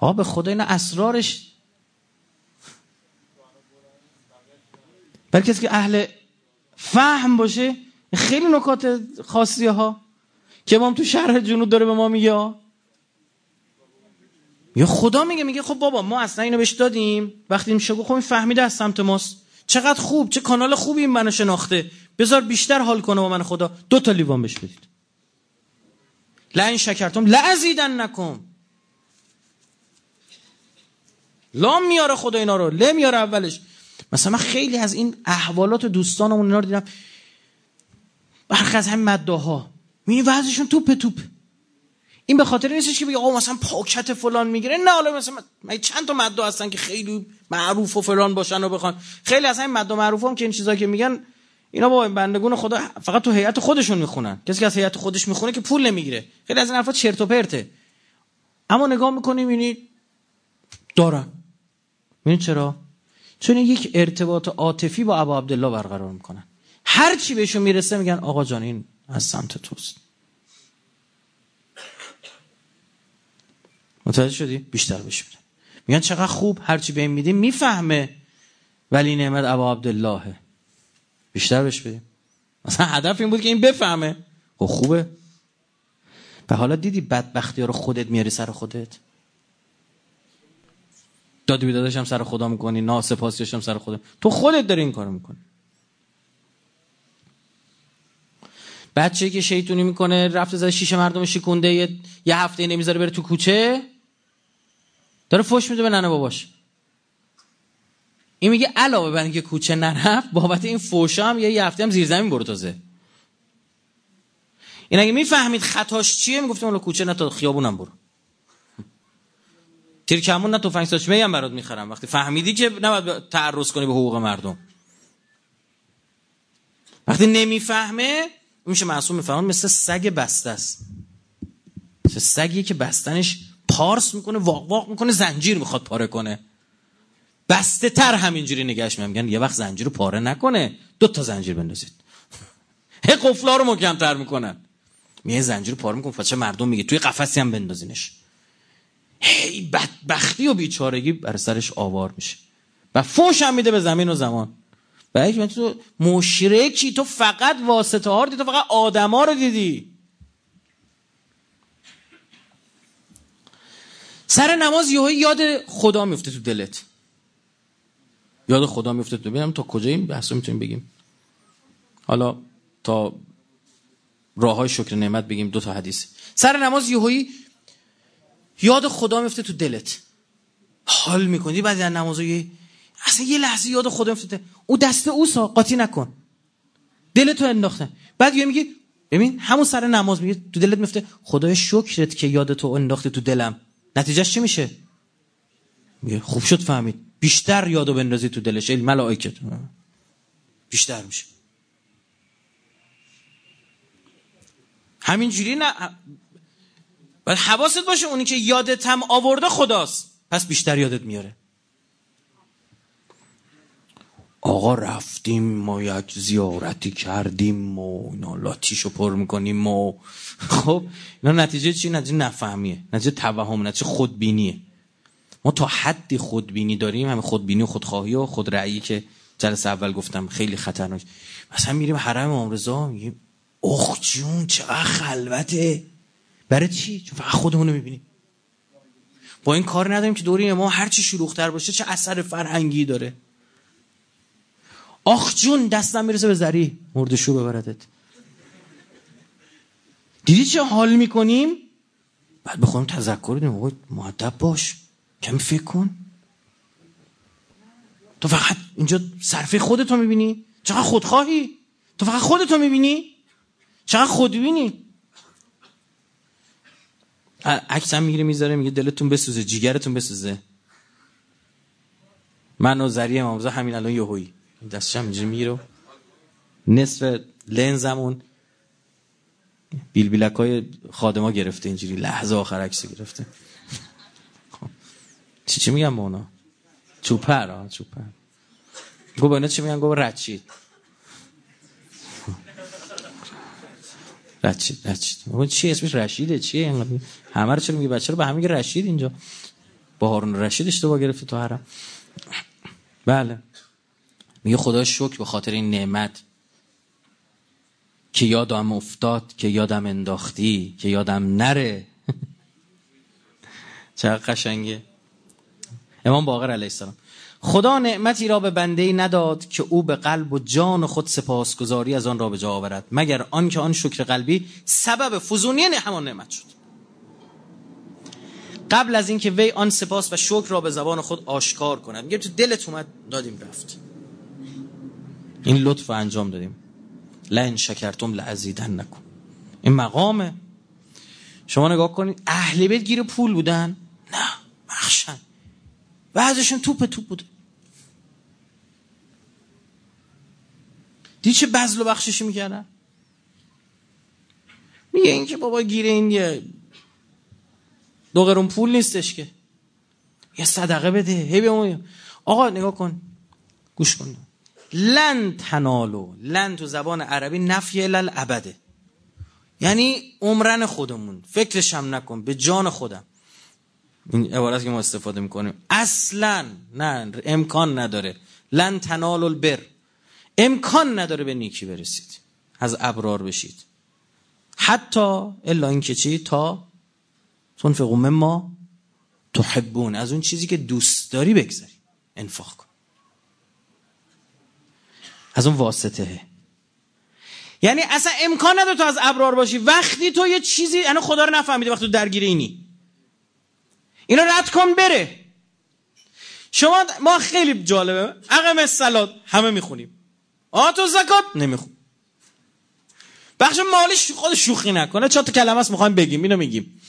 آ به خدا این اسرارش برای کسی که اهل فهم باشه خیلی نکات خاصی ها. که امام تو شهر جنوب داره به ما میگه. یا خدا میگه میگه خب بابا ما اصلا اینو بهش دادیم. وقتی این شگو خب فهمیده از سمت ماست. چقدر خوب چه کانال خوبی این منو شناخته. بذار بیشتر حال کنه با من خدا. دو تا لیوان بهش بدید. لعن شکرتم لعزیدن نکن لام میاره خدا اینا رو. ل میاره اولش. مثلا من خیلی از این احوالات دوستانمون اینا رو دیدم. برخی از همین مداها می‌بینی وضعشون توپ توپ. این به خاطر نیستش که بگه آقا مثلا پاکت فلان می‌گیره. نه حالا مثلا من چند تا مدا هستن که خیلی معروف و فلان باشن و بخوان. خیلی از همین مدا معروف که این چیزا که میگن اینا با بندگون خدا فقط تو هیئت خودشون می‌خونن. کسی که از هیئت خودش می‌خونه که پول نمی‌گیره. خیلی از این حرفا چرت و پرته. اما نگاه می‌کنیم می‌بینید دارن. ببین چرا؟ چون یک ارتباط عاطفی با ابا عبدالله برقرار می‌کنن هر چی بهشون می‌رسه میگن آقا جان این از سمت توست. متوجه شدی؟ بیشتر بهش میگن چقدر خوب هر چی بهم میدیم می‌فهمه ولی نعمت ابا عبدالله بیشتر بهش بدیم مثلا هدف این بود که این بفهمه. خب خوبه. و حالا دیدی بدبختی ها رو خودت میاری سر خودت؟ بیدادش هم سر خدا می‌کنی ناسپاسیش هم سر خدا. تو خودت داری این کارو می‌کنی. بچه که شیطونی می‌کنه رفته زده شیشه مردم شکونده یه, یه هفته نمی‌ذاره بره تو کوچه داره فش میده به ننه باباش. این میگه علاوه بر اینکه کوچه نرفت بابت این فوشا هم یه هفته هم زیر زمین برو تازه. این اگه می‌فهمید خطاش چیه می‌گفتم اون کوچه نه تا خیابونم برو. تیرکمون نه تفنگ ساچمه هم برات می‌خرم. وقتی فهمیدی که نباید تعرض کنی به حقوق مردم. وقتی نمی‌فهمه میشه معصوم می‌فهمن مثل سگ بسته است. مثل سگی که بستنش پارس می‌کنه واق واق می‌کنه زنجیر می‌خواد پاره کنه. بسته تر همینجوری نگهش میگن یه وقت زنجیر رو پاره نکنه. دو تا زنجیر بندازید. (laughs) هی قفلا رو محکمتر می‌کنن. میه زنجیر رو پاره می‌کنه. چه مردم میگه. توی قفسی هم بندازینش. هی بدبختی و بیچارگی بر سرش آوار میشه. و فوش هم میده به زمین و زمان. و تو مشرکی تو فقط واسطه ها رو دیدی تو فقط آدما رو دیدی. سر نماز یهو یاد خدا میفته تو دلت. یاد خدا میفته تو. ببینم تا کجا این بحث رو می‌تونیم بگیم. حالا تا راه های شکر نعمت بگیم دو تا حدیث. سر نماز یهویی یاد خدا میفته تو دلت. حال می‌کنی بعضی از نمازهای اصلا یه لحظه یاد خدا میفته. او دست اوسا قاطی نکن. دلتو انداخته. بعد یه میگه ببین همون سر نماز میگه تو دلت میفته خدای شکرت که یادتو انداخته تو دلم. نتیجهش چی میشه؟ میگه خوب شد فهمید. بیشتر یادو بندازی تو دلش ای ملائکت. بیشتر میشه. همینجوری نه باید حواست باشه اونی که یادت هم آورده خداست. پس بیشتر یادت میاره. آقا رفتیم ما یک زیارتی کردیم و اینا لاتیشو پر می‌کنیم و خب اینا نتیجه چی؟ نتیجه نفهمیه. نتیجه توهم نتیجه خودبینیه. ما تا حدی خودبینی داریم همه خودبینی و خودخواهی و خودرأیی که جلسه اول گفتم خیلی خطرناک. مثلا میریم حرم امام رضا میگیم اخ جون چقدر خلوته. برای چی؟ چون فقط خودمون رو می‌بینیم. با این کار نداریم که دوری ما هر چی شلوغ‌تر باشه چه اثر فرهنگی داره. آخ جون دستم می‌رسه به زری. مردشو ببردت. دیدی چه حال می‌کنیم؟ بعد بخونیم تذکر دیم. آقای معدب باش. کمی فکر کن. تو فقط اینجا صرفه خودتو می‌بینی. چقدر خودخواهی؟ تو فقط خودتو می‌بینی؟ چقدر خودبینی؟ عکس هم می‌گیره می‌ذاره میگه دلتون بسوزه جیگرتون بسوزه. من و زری امامزا همین الان یهویی دستش هم اینجوری می‌گیره نصف لنزمون بیل بیلک های خادما گرفته اینجوری لحظه آخر عکس گرفته. چی چی میگم با اونا؟ چوپر ها چوپر. گو چی میگن؟ گو رچید. رچید رچید. چی اسمش رشیده؟ چیه همه رو چرا میگه بچه رو به همین رشید اینجا. با هارون رشید اشتباه گرفته تو حرم. بله. میگه خدا شکر به خاطر این نعمت که یادم افتاد که یادم انداختی که یادم نره. (laughs) چقدر قشنگه. امام باقر علیه السلام. خدا نعمتی را به بنده نداد که او به قلب و جان خود سپاسگزاری از آن را به جا آورد. مگر آن که آن شکر قلبی سبب فزونی همان نعمت شد. قبل از اینکه وی آن سپاس و شکر را به زبان خود آشکار کند میگه تو دلت اومد دادیم رفت. این لطف انجام دادیم. لن شکرتم لعزیدن نکن این مقامه. شما نگاه کنید اهل بیت گیر پول بودن؟ نه بخشن. بعضشون توپ توپ بود دیدی چه بزل و بخششی می‌کردن؟ میگه این که بابا گیر این یه دو پول نیستش که. یه صدقه بده. هی آقا نگاه کن. گوش کن. لن تنالو. لن تو زبان عربی نفی الابده یعنی عمرن خودمون. فکرش هم نکن. به جان خودم. این عبارت که ما استفاده می‌کنیم. اصلا نه امکان نداره. لن تنالو البر. امکان نداره به نیکی برسید. از ابرار بشید. حتی الا اینکه چی؟ تا تنفقو مما تحبون. از اون چیزی که دوست داری بگذاری. انفاق کن. از اون واسطه. یعنی اصلا امکان نداره تو از ابرار باشی. وقتی تو یه چیزی یعنی خدا رو نفهمیده وقتی تو درگیر اینی. اینو رد کن بره. شما ما خیلی جالبه. عقم الصلات همه می‌خونیم. آ تو زکات نمیخون. بخش مالی خود شوخی نکنه. چهار تا کلمه است می‌خوایم بگیم. اینو میگیم.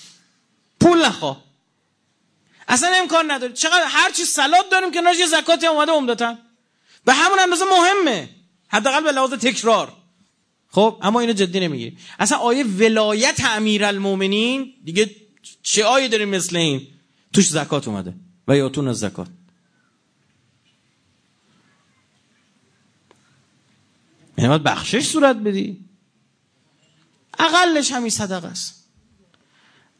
پول نخوا. اصلا امکان نداره. چقدر هر چی سلات داریم که یه زکاتی اومده عمدتا. به همون اندازه مهمه. حداقل به لحاظ تکرار. خب اما اینو جدی نمی‌گیری اصلا آیه ولایت امیرالمومنین دیگه چه آیه داریم مثل این؟ توش زکات اومده و یاتون از زکات. یعنی بخشش صورت بدی. اقلش همین صدقه است.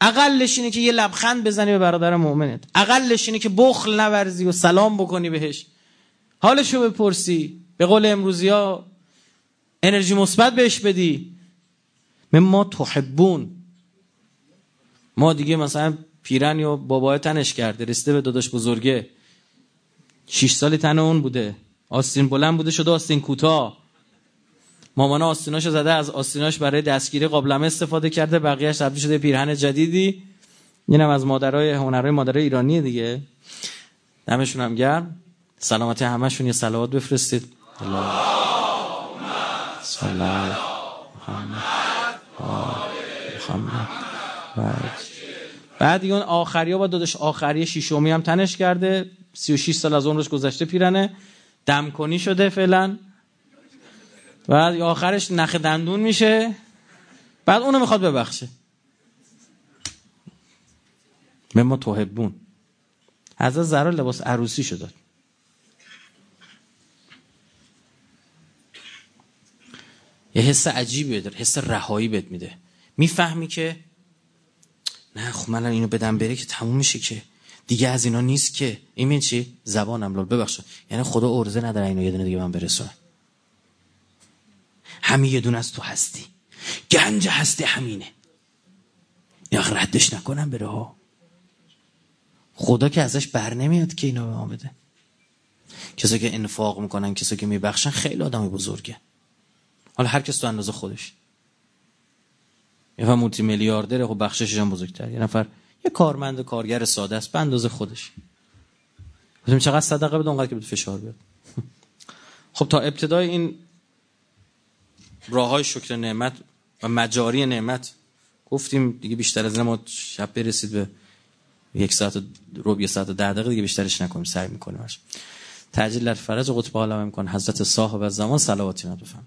اقلش اینه که یه لبخند بزنی به برادر مؤمنت. اقلش اینه که بخل نورزی و سلام بکنی بهش. حالشو بپرسی. به قول امروزی ها انرژی مثبت بهش بدی. ما تحبون. ما دیگه مثلا پیرن یا بابای تنش کرده رسته به داداش بزرگه. شیش سالی تن اون بوده. آستین بلند بوده شده آستین کوتاه. مامان آستیناشو زده از آستیناش برای دستگیری قابلمه استفاده کرده بقیهش تبدیل شده پیرهن جدیدی. اینم از مادرای هنرهای مادرای ایرانی دیگه. دمشون هم گرم. سلامتی همشون یه صلوات بفرستید. بعد اون آخری ها با دادش آخری شیشومی هم تنش کرده. 36 سال از عمرش گذشته پیرنه. دم کنی شده فعلا. بعد آخرش نخ دندون میشه. بعد اونو می‌خواد ببخشه. به ما توهبون. از زرا لباس عروسی شد. یه حس عجیبی داره حس رهایی بهت میده. می‌فهمی که نه خب من اینو بدم بره که تموم میشه که. دیگه از اینا نیست که. این چی؟ زبانم لول ببخشید. یعنی خدا ارزه نداره اینو یه دونه دیگه من برسونه همین یه دونه از تو هستی. گنج هستی همینه. یا ردش نکنم بره ها. خدا که ازش بر نمیاد که اینو به ما بده. کسایی که انفاق می‌کنن کسایی که میبخشن خیلی آدم بزرگه. حالا هر کس تو اندازه خودش. یه نفر مولتی میلیاردره خب بخشش هم بزرگتر. یه نفر یه کارمند کارگر ساده است به اندازه خودش. ببینیم چقدر صدقه بده اونقدر که بده فشار بیاد. (laughs) خب تا ابتدای این راه های شکر نعمت و مجاری نعمت گفتیم دیگه بیشتر از این ما شب برسید به یک ساعت رو ساعت و ده دقیقه دیگه بیشترش نکنیم سعی می‌کنیم. در فرج قطب عالم امکان حضرت صاحب زمان صلواتی بفهم